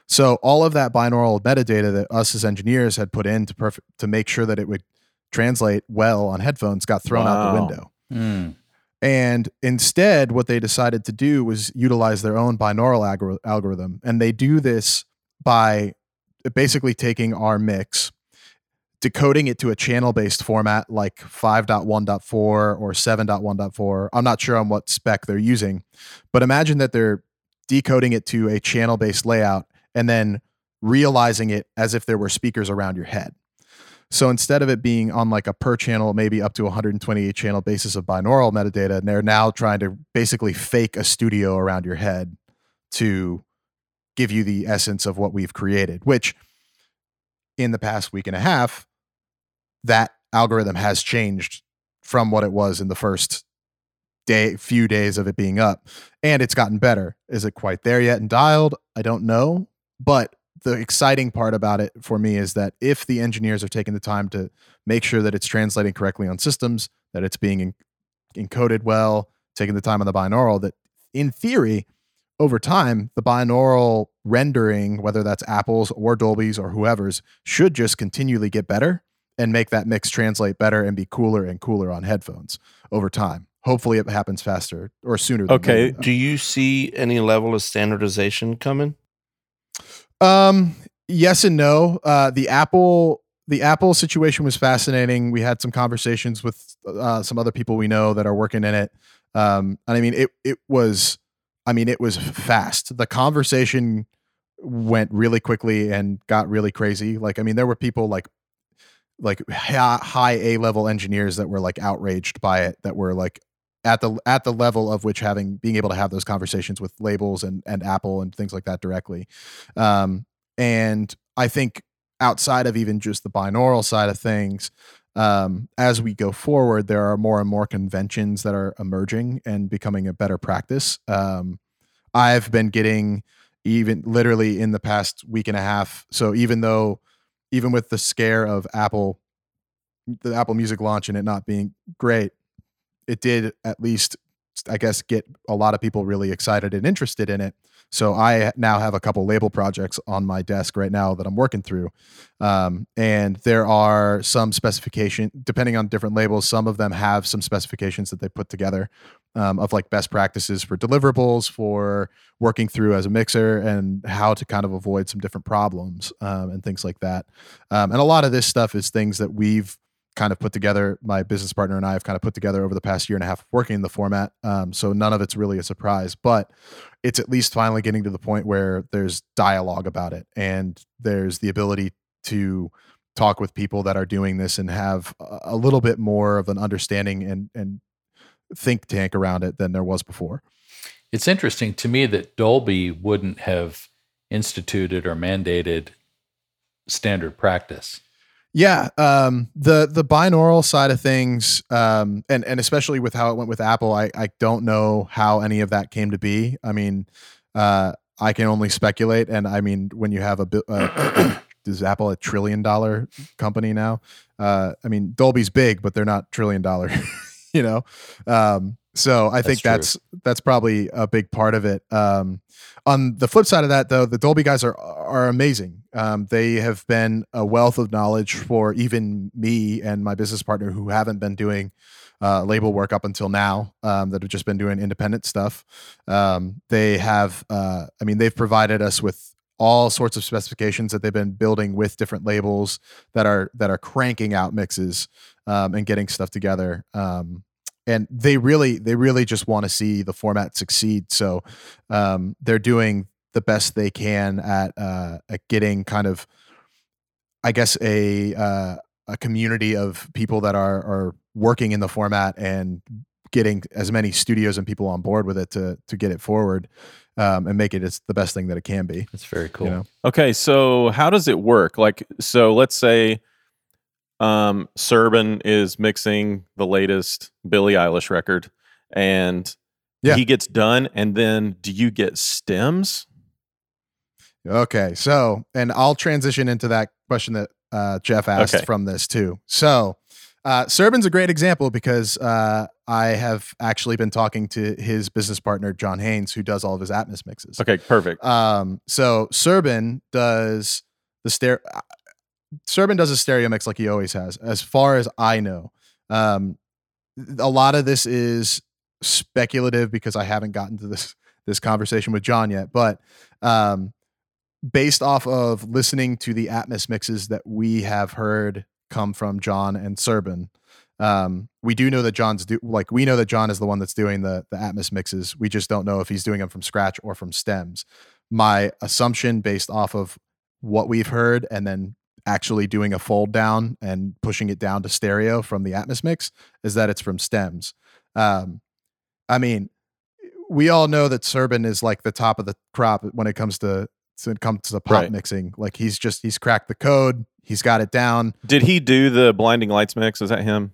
S5: So all of that binaural metadata that us as engineers had put in to perfect to make sure that it would translate well on headphones got thrown out the window.
S2: Mm.
S5: And instead, what they decided to do was utilize their own binaural algor- algorithm. And they do this by basically taking our mix, decoding it to a channel based format like 5.1.4 or 7.1.4. I'm not sure on what spec they're using, but imagine that they're decoding it to a channel based layout and then realizing it as if there were speakers around your head. So instead of it being on like a per channel, maybe up to 128 channel basis of binaural metadata, and they're now trying to basically fake a studio around your head to give you the essence of what we've created, which in the past week and a half, that algorithm has changed from what it was in the first day, few days of it being up, and it's gotten better. Is it quite there yet and dialed? I don't know, but the exciting part about it for me is that if the engineers are taking the time to make sure that it's translating correctly on systems, that it's being en- encoded well, taking the time on the binaural, that in theory, over time, the binaural rendering, whether that's Apple's or Dolby's or whoever's, should just continually get better and make that mix translate better and be cooler and cooler on headphones over time. Hopefully, it happens faster or sooner. Than
S4: Okay.
S3: Do you see any level of standardization coming?
S5: Um, yes and no. Uh, the Apple the Apple situation was fascinating. We had some conversations with uh, some other people we know that are working in it. Um, and I mean, it it was, I mean, it was fast. The conversation went really quickly and got really crazy. Like, I mean, there were people like like high A level engineers that were like outraged by it. That were like at the at the level of which having being able to have those conversations with labels and and Apple and things like that directly. Um, and I think outside of even just the binaural side of things, um, as we go forward, there are more and more conventions that are emerging and becoming a better practice. Um, I've been getting even literally in the past week and a half. So even though, even with the scare of Apple, the Apple Music launch and it not being great, it did at least, I guess, get a lot of people really excited and interested in it. So I now have a couple label projects on my desk right now that I'm working through, um, and there are some specification depending on different labels. Some of them have some specifications that they put together um, of like best practices for deliverables for working through as a mixer and how to kind of avoid some different problems um, and things like that. Um, and a lot of this stuff is things that we've kind of put together. My business partner and I have kind of put together over the past year and a half working in the format. Um, so none of it's really a surprise, but it's at least finally getting to the point where there's dialogue about it and there's the ability to talk with people that are doing this and have a- a little bit more of an understanding and and think tank around it than there was before.
S2: It's interesting to me that Dolby wouldn't have instituted or mandated standard practice.
S5: Yeah, um, the the binaural side of things, um, and and especially with how it went with Apple, I I don't know how any of that came to be. I mean, uh, I can only speculate, and I mean, when you have a uh, is Apple a trillion dollar company now? Uh, I mean, Dolby's big, but they're not trillion dollar, you know. Um, so I think
S2: true.
S5: that's that's probably a big part of it. Um, on the flip side of that, though, the Dolby guys are are amazing. Um, they have been a wealth of knowledge for even me and my business partner who haven't been doing uh, label work up until now. Um, that have just been doing independent stuff. Um, they have, uh, I mean, they've provided us with all sorts of specifications that they've been building with different labels that are that are cranking out mixes um, and getting stuff together. Um, and they really they really just want to see the format succeed. So um, they're doing the best they can at uh, at getting kind of, I guess a uh, a community of people that are are working in the format and getting as many studios and people on board with it to to get it forward um, and make it as the best thing that it can be.
S2: That's very cool.
S5: You know?
S4: Okay, so how does it work? Like, so let's say um Serban is mixing the latest Billie Eilish record and
S5: Yeah.
S4: he gets done and then do you get stems?
S5: Okay, so and I'll transition into that question that uh, Jeff asked
S4: Okay.
S5: from this too. So, uh, Serban's a great example because uh, I have actually been talking to his business partner John Hanes, who does all of his Atmos mixes.
S4: Okay, perfect.
S5: Um, so Serban does the stereo. Serban does a stereo mix like he always has, as far as I know. Um, a lot of this is speculative because I haven't gotten to this this conversation with John yet, but um, based off of listening to the Atmos mixes that we have heard come from John and Serban, um, we do know that John's do like we know that John is the one that's doing the the Atmos mixes. We just don't know if he's doing them from scratch or from stems. My assumption, based off of what we've heard, and then actually doing a fold down and pushing it down to stereo from the Atmos mix, is that it's from stems. Um, I mean, we all know that Serban is like the top of the crop when it comes to it comes to pop
S4: Right.
S5: mixing. Like he's just he's cracked the code. He's got it down.
S4: Did he do the blinding lights mix? Is that him?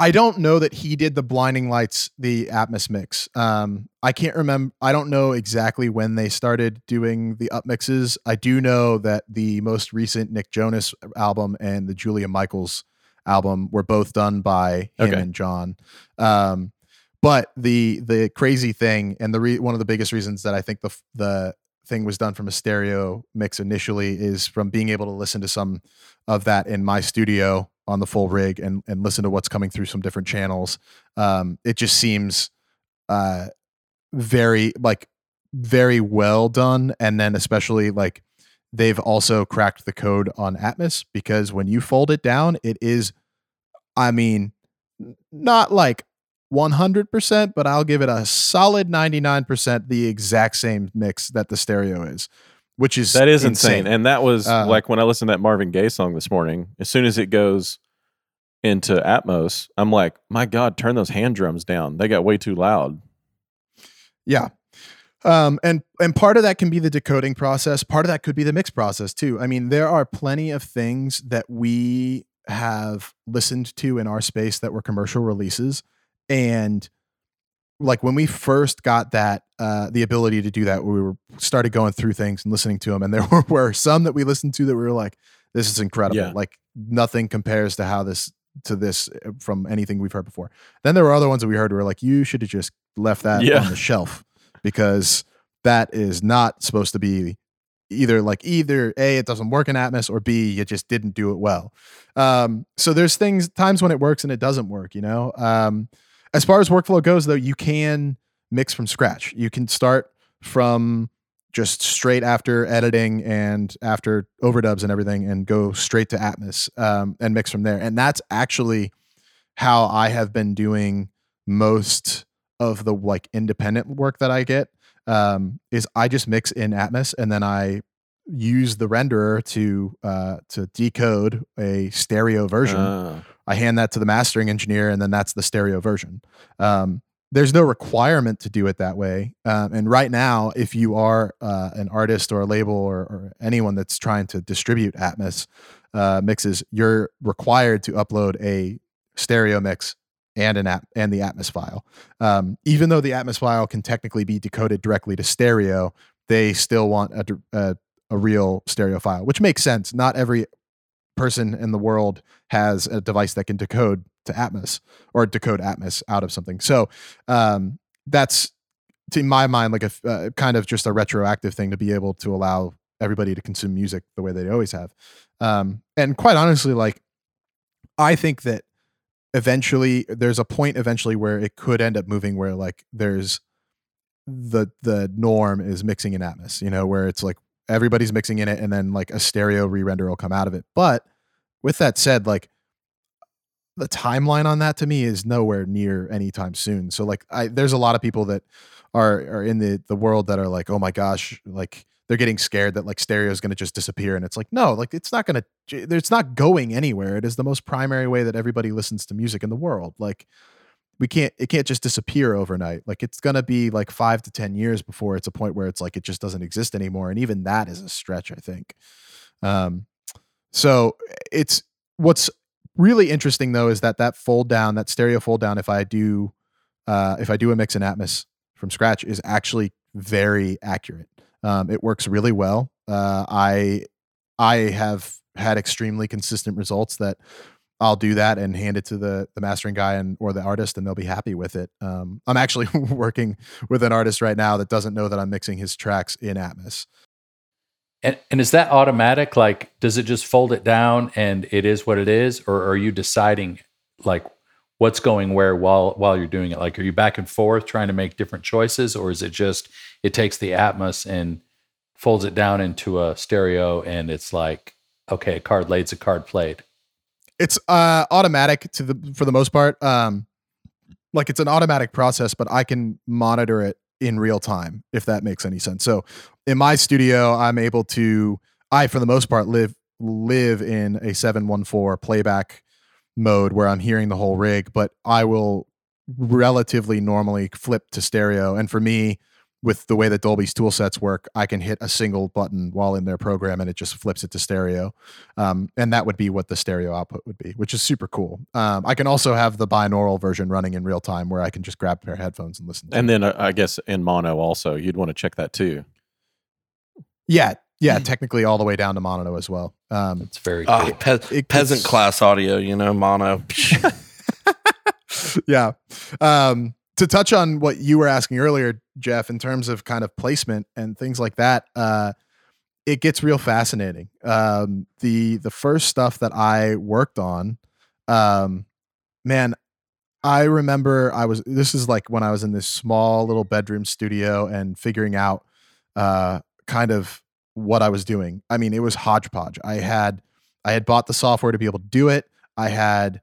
S5: I don't know that he did the blinding lights, the Atmos mix. Um, I can't remember. I don't know exactly when they started doing the up mixes. I do know that the most recent Nick Jonas album and the Julia Michaels album were both done by him
S4: Okay.
S5: and John. Um, but the the crazy thing and the re- one of the biggest reasons that I think the the thing was done from a stereo mix initially is from being able to listen to some of that in my studio on the full rig and and listen to what's coming through some different channels. Um, it just seems uh, very like very well done, and then especially like they've also cracked the code on Atmos because when you fold it down, it is, I mean, not like 100%, but I'll give it a solid 99% the exact same mix that the stereo is, which is
S4: That is insane. And that was
S5: Uh,
S4: like when I listened to that Marvin Gaye song this morning. As soon as it goes into Atmos, I'm like, my God, turn those hand drums down. They got way too loud.
S5: Yeah. Um, and and part of that can be the decoding process. Part of that could be the mix process too. I mean, there are plenty of things that we have listened to in our space that were commercial releases, and like when we first got that uh, the ability to do that, we were started going through things and listening to them, and there were, were some that we listened to that we were like, "This is incredible!
S4: Yeah.
S5: Like nothing compares to how this to this uh, from anything we've heard before." Then there were other ones that we heard were like, "You should have just left that
S4: Yeah.
S5: on the shelf." because that is not supposed to be either like either a it doesn't work in atmos or b you just didn't do it well um so there's things times when it works and it doesn't work you know um as far as workflow goes though you can mix from scratch you can start from just straight after editing and after overdubs and everything and go straight to atmos um, and mix from there and that's actually how i have been doing most of the like independent work that I get um, is I just mix in Atmos and then I use the renderer to uh, to decode a stereo version.
S4: Uh,
S5: I hand that to the mastering engineer, and then that's the stereo version. Um, there's no requirement to do it that way. Um, and right now, if you are uh, an artist or a label or, or anyone that's trying to distribute Atmos uh, mixes, you're required to upload a stereo mix and an app and the Atmos file. Um, even though the Atmos file can technically be decoded directly to stereo, they still want a, a, a real stereo file, which makes sense. Not every person in the world has a device that can decode to Atmos or decode Atmos out of something. So um, that's, to my mind, like a uh, kind of just a retroactive thing to be able to allow everybody to consume music the way they always have. Um, and quite honestly, like I think that eventually there's a point eventually where it could end up moving where like there's the the norm is mixing in Atmos, you know, where it's like everybody's mixing in it and then like a stereo re-render will come out of it. But with that said, like the timeline on that to me is nowhere near anytime soon. So like I there's a lot of people that are are in the the world that are like, "Oh my gosh, like they're getting scared that like stereo is going to just disappear." And it's like, "No, like it's not going to it's not going anywhere. It is the most primary way that everybody listens to music in the world. Like we can't it can't just disappear overnight. Like it's going to be like 5 to 10 years before it's a point where it's like it just doesn't exist anymore and even that is a stretch, I think. Um so it's what's really interesting though is that that fold down, that stereo fold down, if I do, uh, if I do a mix in Atmos from scratch, is actually very accurate. Um, it works really well. Uh, I I have had extremely consistent results that I'll do that and hand it to the the mastering guy and or the artist, and they'll be happy with it. Um, I'm actually working with an artist right now that doesn't know that I'm mixing his tracks in Atmos.
S2: And, and is that automatic? Like, does it just fold it down and it is what it is, or are you deciding like what's going where while while you're doing it? Like, are you back and forth trying to make different choices, or is it just it takes the Atmos and folds it down into a stereo, and it's like, okay, a card laid's a card played.
S5: It's uh, automatic to the for the most part. Um, like it's an automatic process, but I can monitor it in real time if that makes any sense. So in my studio, I'm able to I for the most part live live in a 714 playback mode where I'm hearing the whole rig, but I will relatively normally flip to stereo. And for me, with the way that Dolby's tool sets work, I can hit a single button while in their program and it just flips it to stereo. Um, and that would be what the stereo output would be, which is super cool. Um, I can also have the binaural version running in real time where I can just grab a pair of headphones and listen.
S4: And
S5: it.
S4: then uh, I guess in mono also, you'd want to check that too.
S5: Yeah, yeah, technically all the way down to mono as well. Um,
S2: It's very
S3: Ah,
S2: cool.
S3: pe-
S5: It
S3: peasant
S5: gets-
S3: class audio, you know, mono.
S5: yeah. Um, to touch on what you were asking earlier, Jeff, in terms of kind of placement and things like that, uh, it gets real fascinating. Um, the the first stuff that I worked on, um, man, I remember I was. This is like when I was in this small little bedroom studio and figuring out uh, kind of what I was doing. I mean, it was hodgepodge. I had I had bought the software to be able to do it. I had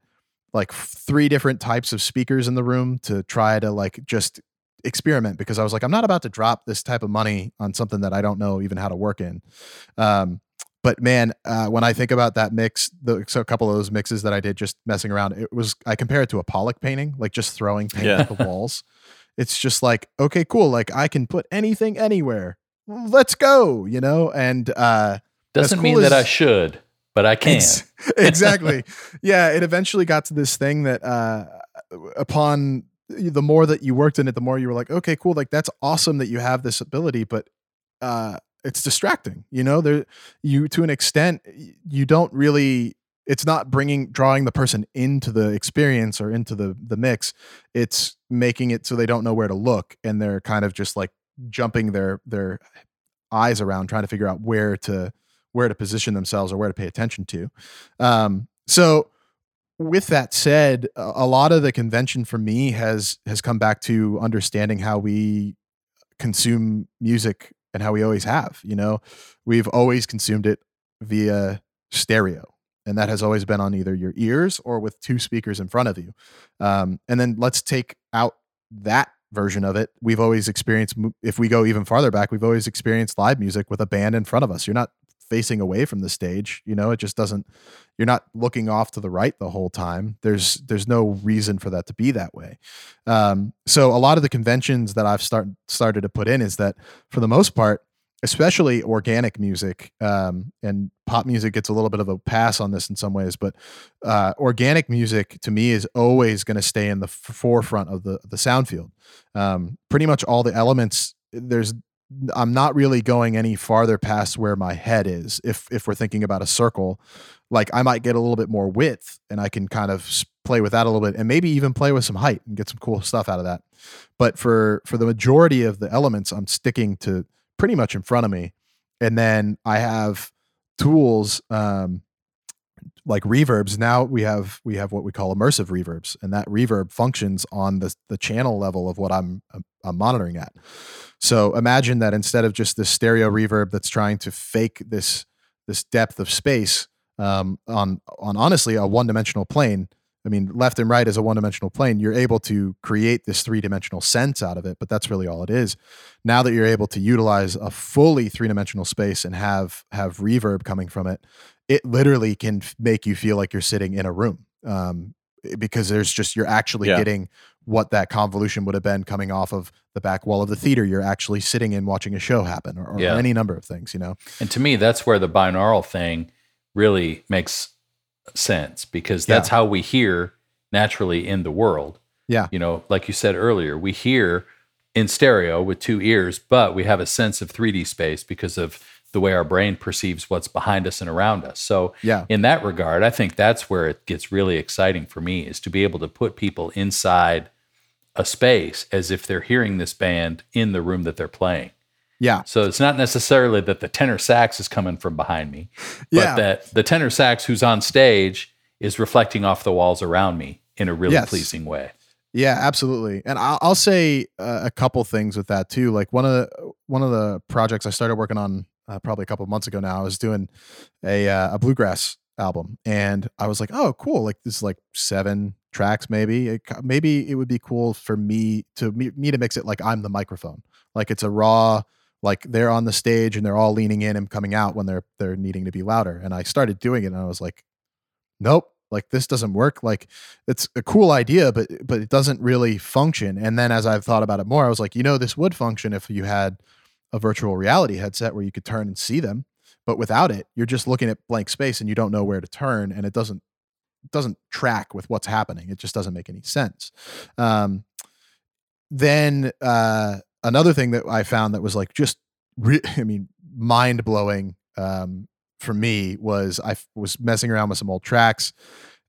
S5: like three different types of speakers in the room to try to like just experiment because I was like, I'm not about to drop this type of money on something that I don't know even how to work in. Um, but man, uh, when I think about that mix, the, so a couple of those mixes that I did just messing around, it was I compare it to a Pollock painting, like just throwing paint
S4: Yeah.
S5: at the walls. It's just like, okay, cool. Like I can put anything anywhere. Let's go, you know? And uh
S2: Doesn't
S5: cool
S2: mean that I should, but I can.
S5: Ex- exactly. yeah, it eventually got to this thing that uh upon the more that you worked in it, the more you were like, okay, cool, like that's awesome that you have this ability, but uh it's distracting. You know, there you to an extent you don't really it's not bringing drawing the person into the experience or into the the mix. It's making it so they don't know where to look and they're kind of just like jumping their their eyes around trying to figure out where to where to position themselves or where to pay attention to. Um, so with that said, a lot of the convention for me has has come back to understanding how we consume music and how we always have. You know, we've always consumed it via stereo, and that has always been on either your ears or with two speakers in front of you. Um, and then let's take out that version of it. We've always experienced, if we go even farther back, we've always experienced live music with a band in front of us. You're not facing away from the stage you know it just doesn't you're not looking off to the right the whole time. There's there's no reason for that to be that way. Um, so a lot of the conventions that i've start, started to put in is that for the most part especially organic music um, and pop music gets a little bit of a pass on this in some ways but uh, organic music to me is always going to stay in the f- forefront of the the sound field. Um, pretty much all the elements there's I'm not really going any farther past where my head is. If if we're thinking about a circle, like I might get a little bit more width, and I can kind of play with that a little bit, and maybe even play with some height and get some cool stuff out of that. But for for the majority of the elements, I'm sticking to pretty much in front of me, and then I have tools um, like reverbs. Now we have we have what we call immersive reverbs, and that reverb functions on the the channel level of what I'm I'm monitoring at. So imagine that instead of just this stereo reverb that's trying to fake this this depth of space um, on on honestly a one dimensional plane. I mean, left and right is a one dimensional plane. You're able to create this three dimensional sense out of it, but that's really all it is. Now that you're able to utilize a fully three dimensional space and have have reverb coming from it, it literally can make you feel like you're sitting in a room um, because there's just you're actually
S4: Yeah.
S5: getting what that convolution would have been coming off of the back wall of the theater you're actually sitting in watching a show happen or, or
S2: Yeah.
S5: any number of things you know
S2: And to me, that's where the binaural thing really makes sense because that's how we hear naturally in the world.
S5: Yeah.
S2: You know, like you said earlier, we hear in stereo with two ears, but we have a sense of 3D space because of the way our brain perceives what's behind us and around us. So
S5: Yeah.
S2: in that regard, I think that's where it gets really exciting for me is to be able to put people inside a space as if they're hearing this band in the room that they're playing.
S5: Yeah.
S2: So it's not necessarily that the tenor sax is coming from behind me, but
S5: Yeah.
S2: that the tenor sax who's on stage is reflecting off the walls around me in a really
S5: Yes.
S2: pleasing way.
S5: Yeah, absolutely. And I'll, I'll say uh, a couple things with that too. Like one of the one of the projects I started working on uh, probably a couple months ago now. I was doing a uh, a bluegrass album, and I was like, oh, cool. Like this is like seven tracks, maybe. It, maybe it would be cool for me to me, me to mix it like I'm the microphone. Like it's a raw. Like they're on the stage and they're all leaning in and coming out when they're they're needing to be louder. And I started doing it, and I was like, nope. Like this doesn't work. Like it's a cool idea, but but it doesn't really function. And then as I've thought about it more, I was like, you know, this would function if you had a virtual reality headset where you could turn and see them. But without it, you're just looking at blank space and you don't know where to turn, and it doesn't it doesn't track with what's happening. It just doesn't make any sense. Um, then uh, another thing that I found that was like just, re- I mean, mind blowing um, for me was I f- was messing around with some old tracks,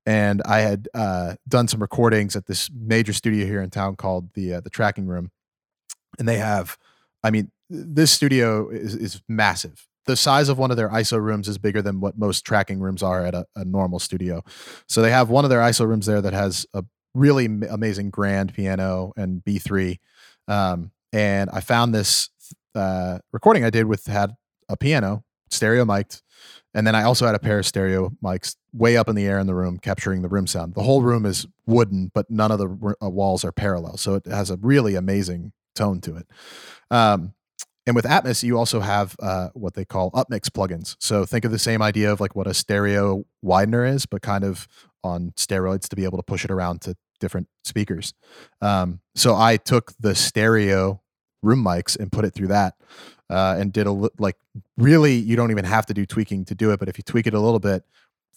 S5: and I had uh, done some recordings at this major studio here in town called the uh, the Tracking Room, and they have, I mean, this studio is is massive. The size of one of their ISO rooms is bigger than what most tracking rooms are at a, a normal studio. So they have one of their ISO rooms there that has a really amazing grand piano and B3. Um, and I found this uh, recording I did with had a piano, stereo mic'd, and then I also had a pair of stereo mics way up in the air in the room, capturing the room sound. The whole room is wooden, but none of the r- uh, walls are parallel, so it has a really amazing tone to it. Um, and with Atmos, you also have uh, what they call upmix plugins. So think of the same idea of like what a stereo widener is, but kind of on steroids to be able to push it around to different speakers. Um, so I took the stereo room mics and put it through that, uh, and did a li- like really. You don't even have to do tweaking to do it, but if you tweak it a little bit,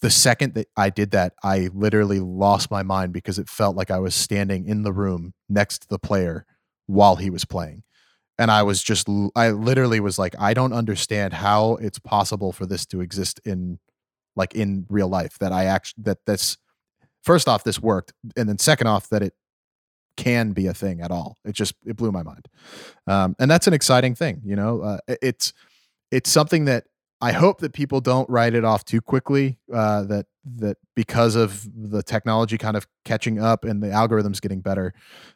S5: the second that I did that, I literally lost my mind because it felt like I was standing in the room next to the player while he was playing and I was just I literally was like I don't understand how it's possible for this to exist in like in real life that I actually that this first off this worked and then second off that it can be a thing at all. It just it blew my mind. Um, and that's an exciting thing you know uh, it's it's something that I hope that people don't write it off too quickly uh, that that because of the technology kind of catching up and the algorithms getting better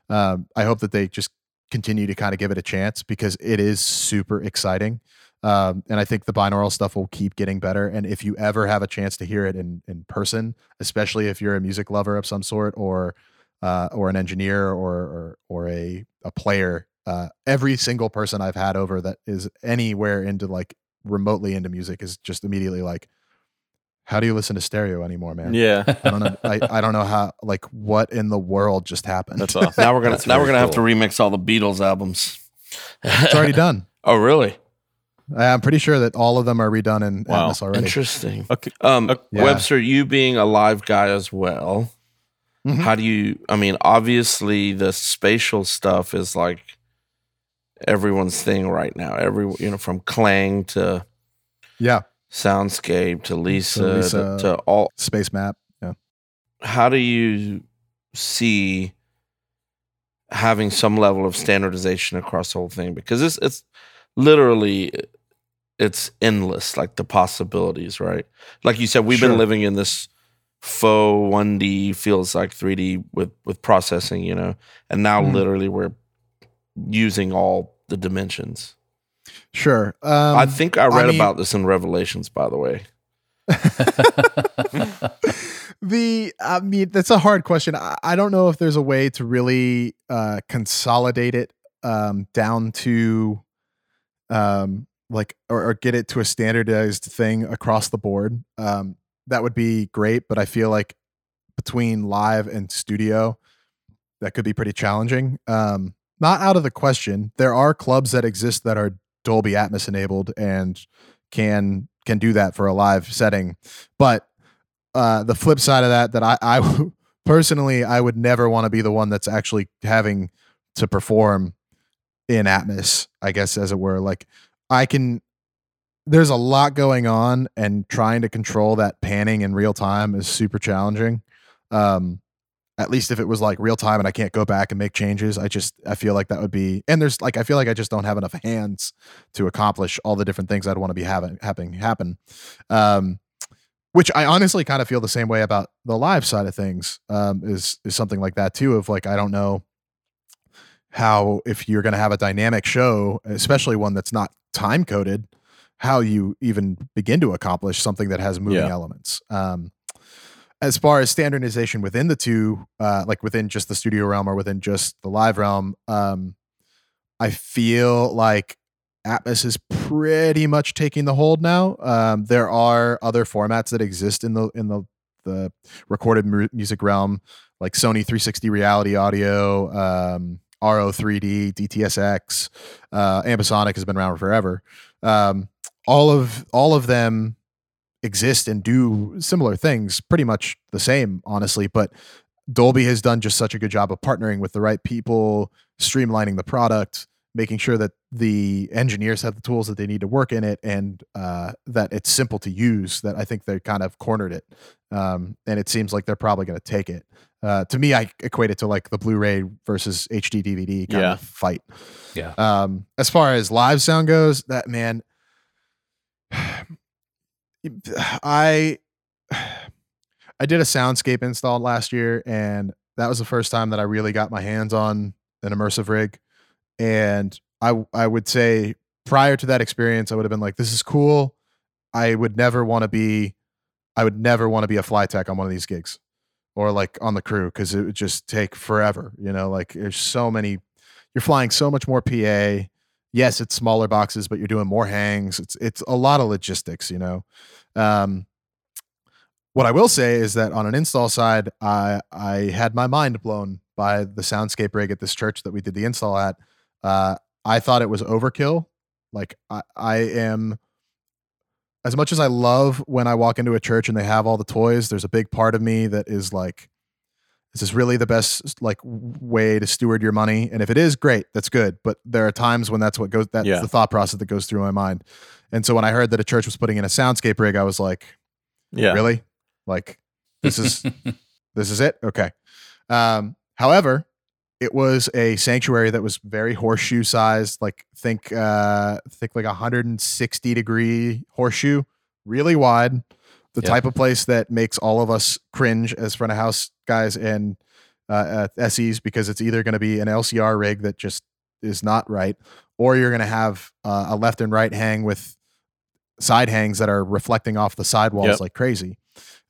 S5: um, I hope that they just continue to kind of give it a chance because it is super exciting. Um, and I think the binaural stuff will keep getting better. And if you ever have a chance to hear it in in person, especially if you're a music lover of some sort or uh, or an engineer or or, or a a player, uh, every single person I've had over that is anywhere into like remotely into music is just immediately like, how do you listen to stereo anymore, man?
S4: Yeah,
S5: I don't know. I, I don't know how. Like, what in the world just happened?
S4: that's awesome.
S3: Now we're gonna
S2: That's
S3: now we're gonna have to remix all the Beatles albums.
S5: it's already done.
S3: oh, really?
S5: I'm pretty sure that all of them are redone in
S4: Wow.
S5: Atmos already.
S3: Interesting.
S4: Okay.
S3: Um,
S4: Okay.
S5: Yeah.
S3: Webster, you being a live guy as well,
S5: Mhm.
S3: how do you? I mean, obviously the spatial stuff is like everyone's thing right now. Every you know, from KLANG to
S5: Yeah,
S3: Soundscape to L-ISA, to,
S5: L-ISA.
S3: to all.
S5: Spacemap. Yeah,
S3: How do you see having some level of standardization across the whole thing? Because it's it's literally it's endless, like the possibilities, right? Like you said, we've
S5: Sure.
S3: been living in this faux 1D feels like 3D with with processing, you know, and now
S5: Mhm.
S3: literally we're using all the dimensions.
S5: Sure. Um,
S3: I think I read
S5: mean-
S3: about this in Revelations, by the way.
S5: the I mean that's a hard question. I, I don't know if there's a way to really uh, consolidate it um, down to um, like or, or get it to a standardized thing across the board. Um, that would be great, but I feel like between live and studio, that could be pretty challenging. Um, not out of the question. There are clubs that exist that are Dolby Atmos enabled and can can do that for a live setting, but uh, the flip side of that, that I, I personally, I would never want to be the one that's actually having to perform in Atmos, I guess, as it were. Like I can, there's a lot going on and trying to control that panning in real time is super challenging. Um, at least if it was like real time and I can't go back and make changes, I just I feel like that would be and there's like I feel like I just don't have enough hands to accomplish all the different things I'd want to be having happening happen. Um, which I honestly kind of feel the same way about the live side of things. Um, is is something like that too. Of like I don't know how if you're going to have a dynamic show, especially one that's not time coded, how you even begin to accomplish something that has moving
S4: Yeah.
S5: elements. Um, as far as standardization within the two, uh, like within just the studio realm or within just the live realm, um, I feel like Atmos is pretty much taking the hold now. Um, there are other formats that exist in the in the the recorded mu- music realm, like Sony 360 Reality Audio, um, Auro-3D, DTS:X, uh, Ambisonic has been around forever. Um, all of all of them exist and do similar things, pretty much the same, honestly. But Dolby has done just such a good job of partnering with the right people, streamlining the product, making sure that the engineers have the tools that they need to work in it, and uh, that it's simple to use. That I think they kind of cornered it, um, and it seems like they're probably going to take it. Uh, to me, I equate it to like the Blu-ray versus HD DVD kind
S4: Yeah.
S5: of fight.
S2: Yeah.
S5: Um, as far as live sound goes, that man, I I did a soundscape install last year, and that was the first time that I really got my hands on an immersive rig. And I I would say prior to that experience, I would have been like, "This is cool." I would never want to be, I would never want to be a fly tech on one of these gigs, or like on the crew because it would just take forever. You know, like there's so many. You're flying so much more PA. Yes, it's smaller boxes, but you're doing more hangs. It's it's a lot of logistics. You know. Um, what I will say is that on an install side, I I had my mind blown by the soundscape rig at this church that we did the install at. Uh, I thought it was overkill. Like I, I am as much as I love when I walk into a church and they have all the toys, there's a big part of me that is like, is this really the best like way to steward your money? And if it is, great, that's good. But there are times when that's what goes that's
S4: Yeah.
S5: the thought process that goes through my mind. And so when I heard that a church was putting in a soundscape rig, I was like,
S4: Yeah.
S5: really? Like this is this is it? Okay. Um, however, it was a sanctuary that was very horseshoe sized, like think uh think like a 160 degree horseshoe, really wide. The
S2: Yeah.
S5: type of place that makes all of us cringe as front of house guys and uh, uh, SEs because it's either going to be an LCR rig that just is not right, or you're going to have uh, a left and right hang with side hangs that are reflecting off the sidewalls
S4: Yep.
S5: like crazy.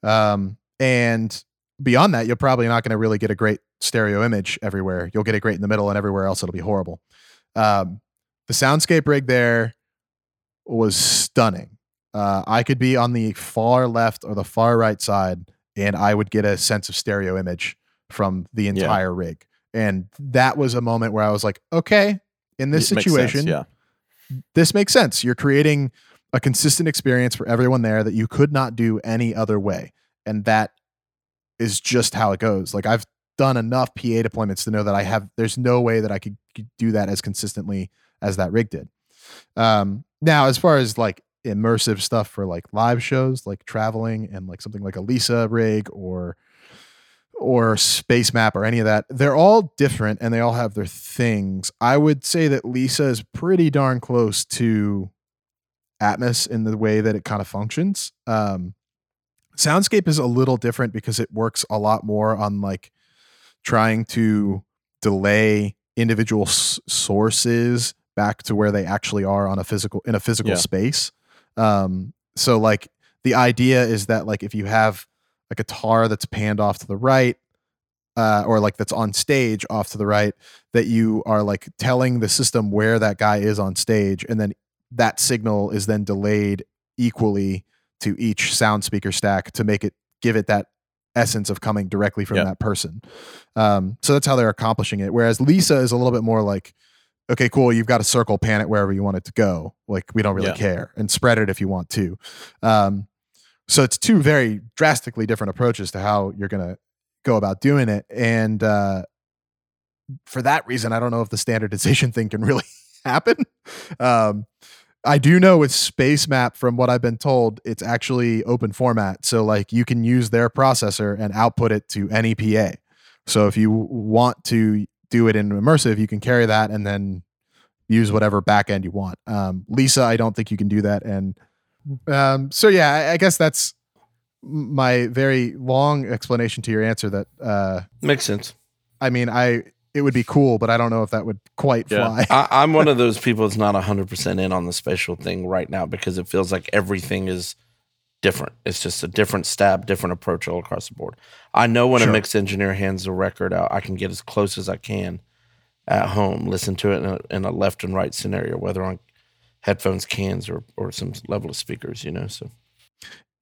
S5: Um, and beyond that, you're probably not going to really get a great stereo image everywhere. You'll get it great in the middle, and everywhere else it'll be horrible. Um, the soundscape rig there was stunning. Uh, I could be on the far left or the far right side, and I would get a sense of stereo image from the entire rig. And that was a moment where I was like, okay, in this
S4: It makes sense,
S5: situation,
S4: yeah.
S5: this makes sense. You're creating a consistent experience for everyone there that you could not do any other way. And that is just how it goes. Like I've done enough PA deployments to know that I have there's no way that I could, could do that as consistently as that rig did. Um now as far as like immersive stuff for like live shows, like traveling and like something like a L-ISA rig or or Spacemap or any of that. They're all different and they all have their things. I would say that L-ISA is pretty darn close to atmos in the way that it kind of functions. Um soundscape is a little different because it works a lot more on like trying to delay individual s- sources back to where they actually are on a physical in a physical
S4: Yeah.
S5: space um so like the idea is that like if you have a guitar that's panned off to the right uh, or like that's on stage off to the right that you are like telling the system where that guy is on stage and then that signal is then delayed equally to each sound speaker stack to make it give it that essence of coming directly from
S4: Yeah.
S5: that person um, so that's how they're accomplishing it whereas L-ISA is a little bit more like okay cool you've got a circle pan it wherever you want it to go like we don't really
S4: Yeah.
S5: care and spread it if you want to um, so it's two very drastically different approaches to how you're going to go about doing it. And uh, for that reason, I don't know if the standardization thing can really happen. Um, I do know with Spacemap, from what I've been told, it's actually open format. So like you can use their processor and output it to any PA. So if you want to do it in immersive, you can carry that and then use whatever backend you want. Um, L-ISA, I don't think you can do that. And um, so yeah, I, I guess that's my very long explanation to your answer. That uh,
S3: Makes sense.
S5: I mean, I it would be cool, but I don't know if that would quite
S4: Yeah.
S5: fly.
S3: I, I'm one of those people that's not 100% in on the spatial thing right now because it feels like everything is different. It's just a different stab, different approach all across the board. I know when
S5: Sure.
S3: a mix engineer hands a record out, I can get as close as I can at home, listen to it in a, in a left and right scenario, whether on headphones, cans, or, or some level of speakers, you know? So,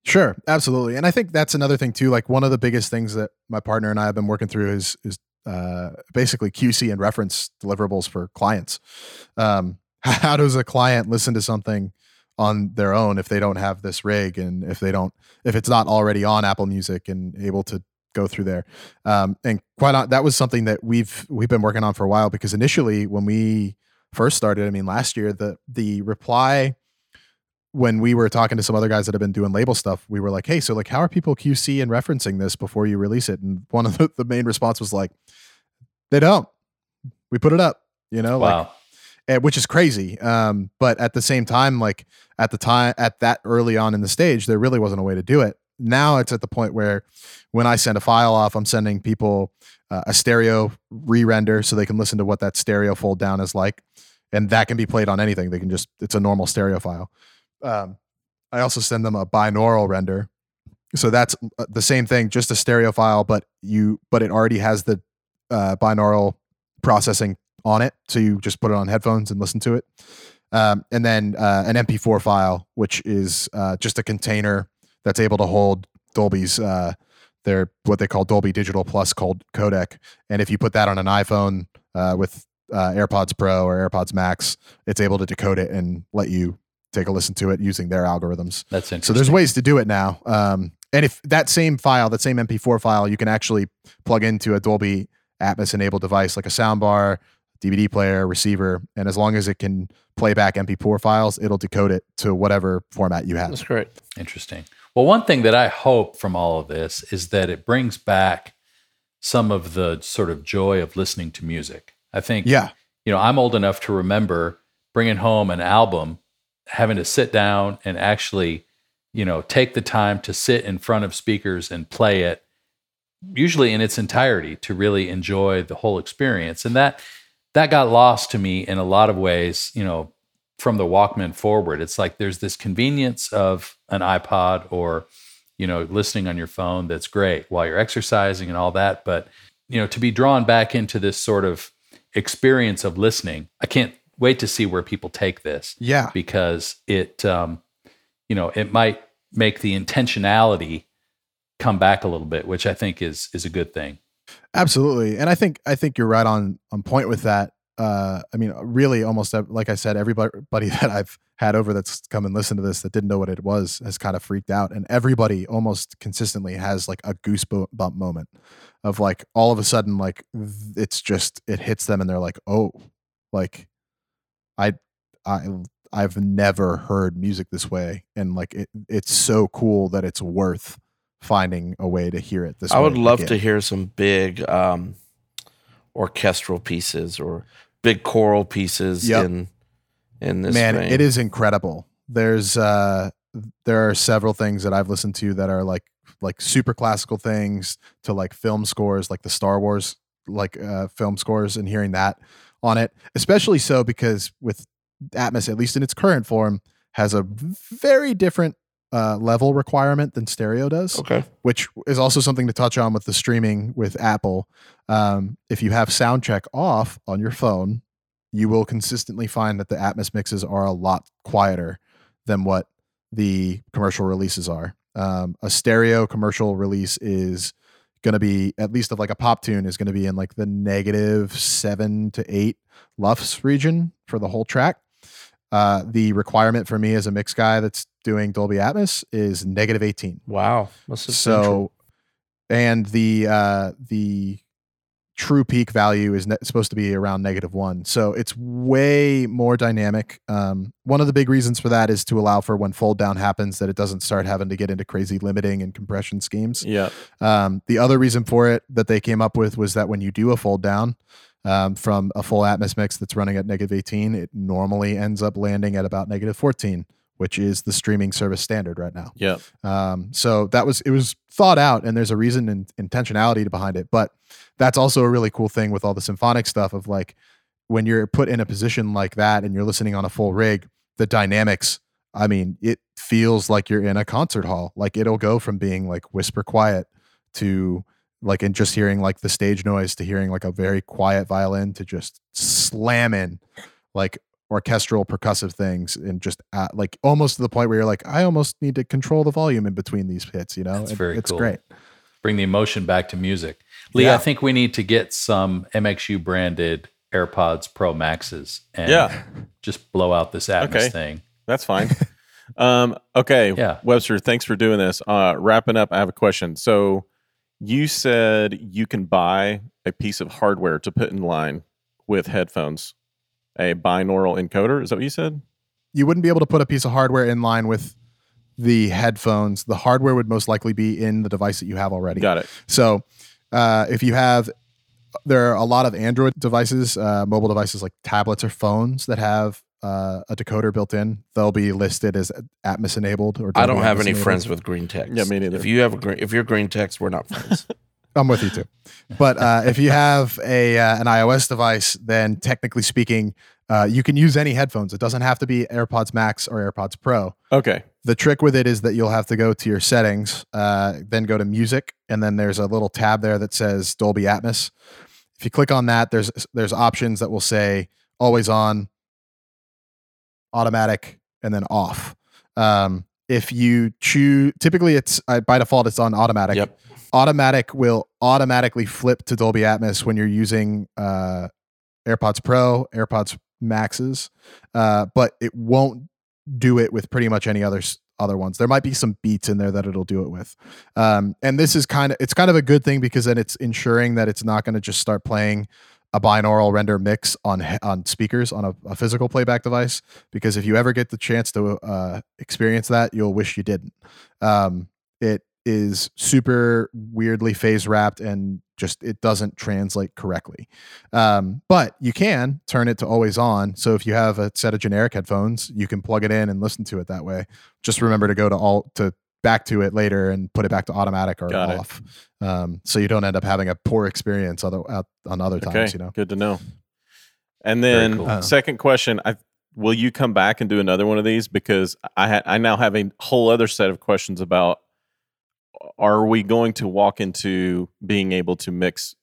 S5: Sure, absolutely. And I think that's another thing too. Like one of the biggest things that my partner and I have been working through is is uh, basically QC and reference deliverables for clients. Um, how does a client listen to something on their own if they don't have this rig and if they don't if it's not already on Apple Music and able to go through there? Um, and quite on, that was something that we've we've been working on for a while because initially when we first started, I mean last year, the the reply when we were talking to some other guys that have been doing label stuff, we were like, hey, so like, how are people QC and referencing this before you release it? And one of the, the main response was like, they don't. We put it up, you know, like,
S2: Wow.
S5: eh, which is crazy. Um, but at the same time, like at the time, at that early on in the stage, there really wasn't a way to do it. Now it's at the point where when I send a file off, I'm sending people uh, a stereo re-render so they can listen to what that stereo fold down is like. And that can be played on anything. They can just, it's a normal stereo file. Um, I also send them a binaural render. So that's uh, the same thing, just a stereo file, but you, but it already has the uh, binaural processing on it. So you just put it on headphones and listen to it. Um, and then uh, an MP4 file, which is uh, just a container that's able to hold Dolby's uh, their what they call Dolby Digital Plus called codec. And if you put that on an iPhone uh, with uh, AirPods Pro or AirPods Max, it's able to decode it and let you take a listen to it using their algorithms.
S2: That's interesting.
S5: So there's ways to do it now. Um, and if that same file, that same MP4 file, you can actually plug into a Dolby Atmos enabled device like a soundbar, DVD player, receiver, and as long as it can play back MP4 files, it'll decode it to whatever format you have.
S3: that's great.
S2: Interesting. Well, one thing that I hope from all of this is that it brings back some of the sort of joy of listening to music. I think,
S5: Yeah.
S2: you know, I'm old enough to remember bringing home an album, having to sit down and actually, you know, take the time to sit in front of speakers and play it, usually in its entirety, to really enjoy the whole experience. And that that got lost to me in a lot of ways, you know, from the Walkman forward. It's like there's this convenience of an iPod or, you know, listening on your phone that's great while you're exercising and all that. But, you know, to be drawn back into this sort of experience of listening, I can't wait to see where people take this
S5: Yeah.
S2: because it, um, you know, it might make the intentionality come back a little bit, which I think is is a good thing.
S5: Absolutely, and I think I think you're right on on point with that. Uh, I mean, really, almost like I said, everybody that I've had over that's come and listened to this that didn't know what it was has kind of freaked out, and everybody almost consistently has like a goosebump moment of like all of a sudden like it's just it hits them and they're like, oh, like I I I've never heard music this way, and like it, it's so cool that it's worth finding a way to hear it this way.
S3: I would love
S5: again.
S3: to hear some big um, orchestral pieces or big choral pieces
S5: Yep.
S3: in in this.
S5: man
S3: vein.
S5: it is incredible there's uh there are several things that i've listened to that are like like super classical things to like film scores like the star wars like uh film scores and hearing that on it especially so because with atmos at least in its current form has a very different uh level requirement than stereo does
S3: okay.
S5: which is also something to touch on with the streaming with Apple. Um, if you have sound check off on your phone, you will consistently find that the Atmos mixes are a lot quieter than what the commercial releases are. Um, a stereo commercial release is going to be at least of like a pop tune is going to be in like the negative seven to eight LUFS region for the whole track. Uh, the requirement for me as a mix guy that's doing Dolby Atmos is negative 18
S3: Wow.
S5: So and the uh the true peak value is ne- supposed to be around negative one. So it's way more dynamic. Um, one of the big reasons for that is to allow for when fold down happens that it doesn't start having to get into crazy limiting and compression schemes.
S4: Yeah.
S5: Um, the other reason for it that they came up with was that when you do a fold down um, from a full Atmos mix that's running at negative 18, it normally ends up landing at about negative 14, which is the streaming service standard right now.
S4: Yeah.
S5: Um, so that was it was thought out, and there's a reason and intentionality behind it. But that's also a really cool thing with all the symphonic stuff of like when you're put in a position like that and you're listening on a full rig, the dynamics. I mean, it feels like you're in a concert hall. Like it'll go from being like whisper quiet to like and just hearing like the stage noise to hearing like a very quiet violin to just slamming like orchestral percussive things and just at, like almost to the point where you're like I almost need to control the volume in between these hits, you know?
S2: That's
S5: And
S2: very
S5: it's
S2: cool.
S5: great.
S2: Bring the emotion back to music. Lee,
S5: Yeah.
S2: I think we need to get some MXU branded AirPods Pro Maxes and
S4: Yeah.
S2: just blow out this Atmos
S4: Okay.
S2: thing.
S4: That's fine. um, okay.
S2: Yeah.
S4: Webster, thanks for doing this. Uh, wrapping up, I have a question. So you said you can buy a piece of hardware to put in line with headphones, a binaural encoder. Is that what you said?
S5: You wouldn't be able to put a piece of hardware in line with the headphones. The hardware would most likely be in the device that you have already.
S4: Got it.
S5: So uh, if you have, there are a lot of Android devices, uh, mobile devices like tablets or phones that have uh, a decoder built in. They'll be listed as Atmos enabled. Or
S3: I don't have
S5: Atmos
S3: any
S5: enabled.
S3: friends with green text.
S4: Yeah, me neither.
S3: If you have a green, if you're green text, we're not friends.
S5: I'm with you too. But uh, if you have a uh, an iOS device, then technically speaking, uh, you can use any headphones. It doesn't have to be AirPods Max or AirPods Pro.
S4: Okay.
S5: The trick with it is that you'll have to go to your settings, uh, then go to music, and then there's a little tab there that says Dolby Atmos. If you click on that, there's there's options that will say always on, automatic, and then off. Um, if you choose, typically it's uh, by default it's on automatic.
S3: Yep.
S5: Automatic will automatically flip to Dolby Atmos when you're using uh, AirPods Pro, AirPods Maxes, uh, but it won't do it with pretty much any other other ones. There might be some beats in there that it'll do it with. Um, and this is kind of it's kind of a good thing because then it's ensuring that it's not going to just start playing a binaural render mix on on speakers on a, a physical playback device. Because if you ever get the chance to uh, experience that, you'll wish you didn't. Um, it is super weirdly phase wrapped and just it doesn't translate correctly. Um, but you can turn it to always on. So if you have a set of generic headphones, you can plug it in and listen to it that way. Just remember to go to all to back to it later and put it back to automatic or
S4: Got
S5: off. Um, so you don't end up having a poor experience other out on other times.
S4: Okay.
S5: You know.
S4: Good to know. And then
S2: cool.
S5: Uh,
S4: second question, I will you come back and do another one of these because I ha- I now have a whole other set of questions about are we going to walk into being able to mix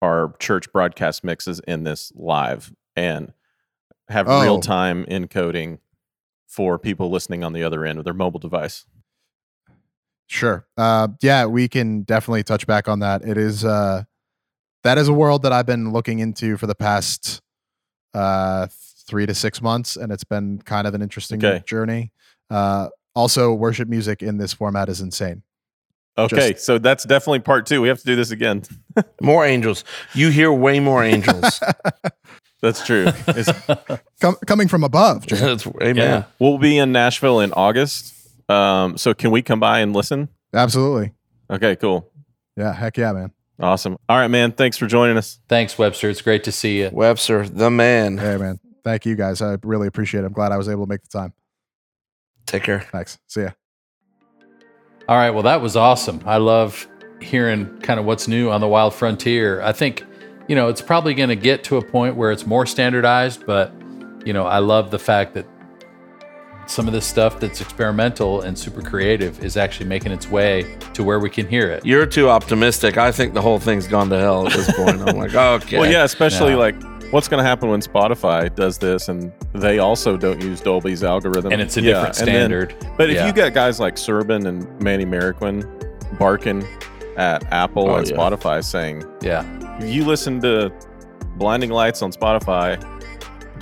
S4: our church broadcast mixes in this live and have
S5: Oh.
S4: real time encoding for people listening on the other end of their mobile device?
S5: Sure. Uh, yeah, we can definitely touch back on that. It is uh, that is a world that I've been looking into for the past uh, three to six months, and it's been kind of an interesting
S4: Okay.
S5: journey. Uh, also, worship music in this format is insane.
S4: Okay,
S5: Just-
S4: so that's definitely part two. We have to do this again.
S3: more angels. You hear way more angels.
S4: That's true. It's-
S5: Com- coming from above,
S3: amen.
S2: Yeah.
S4: we'll be in Nashville in August. Um, so can we come by and listen?
S5: absolutely.
S4: Okay, cool.
S5: Yeah, heck yeah, man.
S4: Awesome. All right, man. Thanks for joining us.
S2: Thanks, Webster. It's great to see you.
S3: Webster, the man.
S5: Hey, man. Thank you guys. I really appreciate it. I'm glad I was able to make the time.
S3: Take care.
S5: Thanks. See ya.
S2: All right. Well, that was awesome. I love hearing kind of what's new on the wild frontier. I think, you know, it's probably going to get to a point where it's more standardized, but, you know, I love the fact that some of this stuff that's experimental and super creative is actually making its way to where we can hear it.
S3: You're too optimistic. I think the whole thing's gone to hell at this point. I'm like, okay.
S4: Well, yeah, especially
S2: Yeah.
S4: like what's going to happen when Spotify does this and they also don't use Dolby's algorithm.
S2: And it's a
S4: Yeah,
S2: different
S4: and then-
S2: standard.
S4: but if
S2: Yeah.
S4: you got guys like Serban and Manny Marroquin barking at Apple
S3: Oh,
S4: and
S3: yeah.
S4: Spotify saying,
S2: yeah.
S4: you listen to Blinding Lights on Spotify,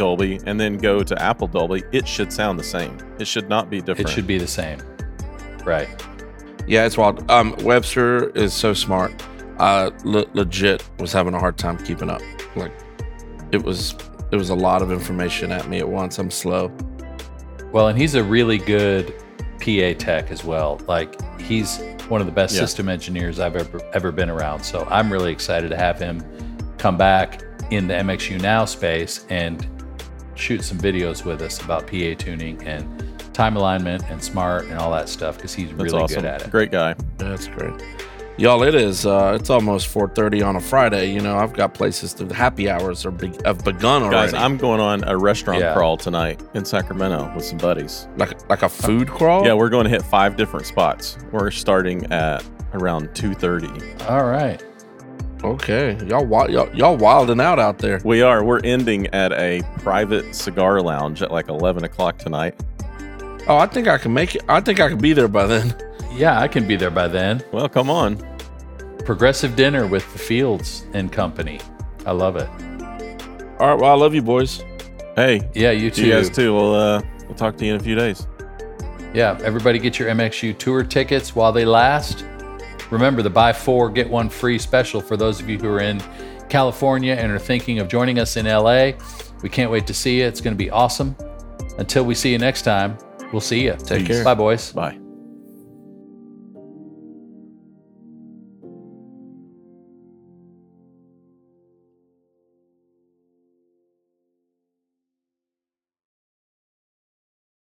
S4: Dolby, and then go to Apple Dolby, it should sound the same. It should not be different.
S2: It should be the same. Right.
S3: Yeah, it's wild. Um, Webster is so smart. I le- legit was having a hard time keeping up. Like it was it was a lot of information at me at once. I'm slow.
S2: Well, and he's a really good PA tech as well. Like he's one of the best
S4: Yeah.
S2: system engineers I've ever ever been around. So I'm really excited to have him come back in the MXU Now space and shoot some videos with us about PA tuning and time alignment and Smaart and all that stuff because he's
S4: That's
S2: really
S4: awesome.
S2: good at it.
S4: Great guy.
S3: That's great. Y'all, it is. Uh, it's almost 4:30 on a Friday. You know, I've got places to the happy hours are be- have begun already.
S4: Guys, I'm going on a restaurant
S2: Yeah.
S4: crawl tonight in Sacramento with some buddies.
S3: like like a food crawl.
S4: Yeah, we're going to hit five different spots. We're starting at around 2:30.
S2: All right.
S3: Okay, y'all, y'all y'all wilding out out there.
S4: We are. We're ending at a private cigar lounge at like 11 o'clock tonight.
S3: Oh, I think I can make it. I think I can be there by then.
S2: Yeah, I can be there by then.
S4: Well, come on.
S2: Progressive dinner with the Fields and company. I love it.
S3: All right. Well, I love you, boys.
S4: Hey,
S2: Yeah, you too.
S4: you guys too. We'll uh, we'll talk to you in a few days.
S2: Yeah, everybody get your MXU tour tickets while they last. Remember the buy four, get one free special for those of you who are in California and are thinking of joining us in LA. We can't wait to see you. It's going to be awesome. Until we see you next time, we'll see you.
S3: Take care.
S2: Bye, boys.
S4: Bye.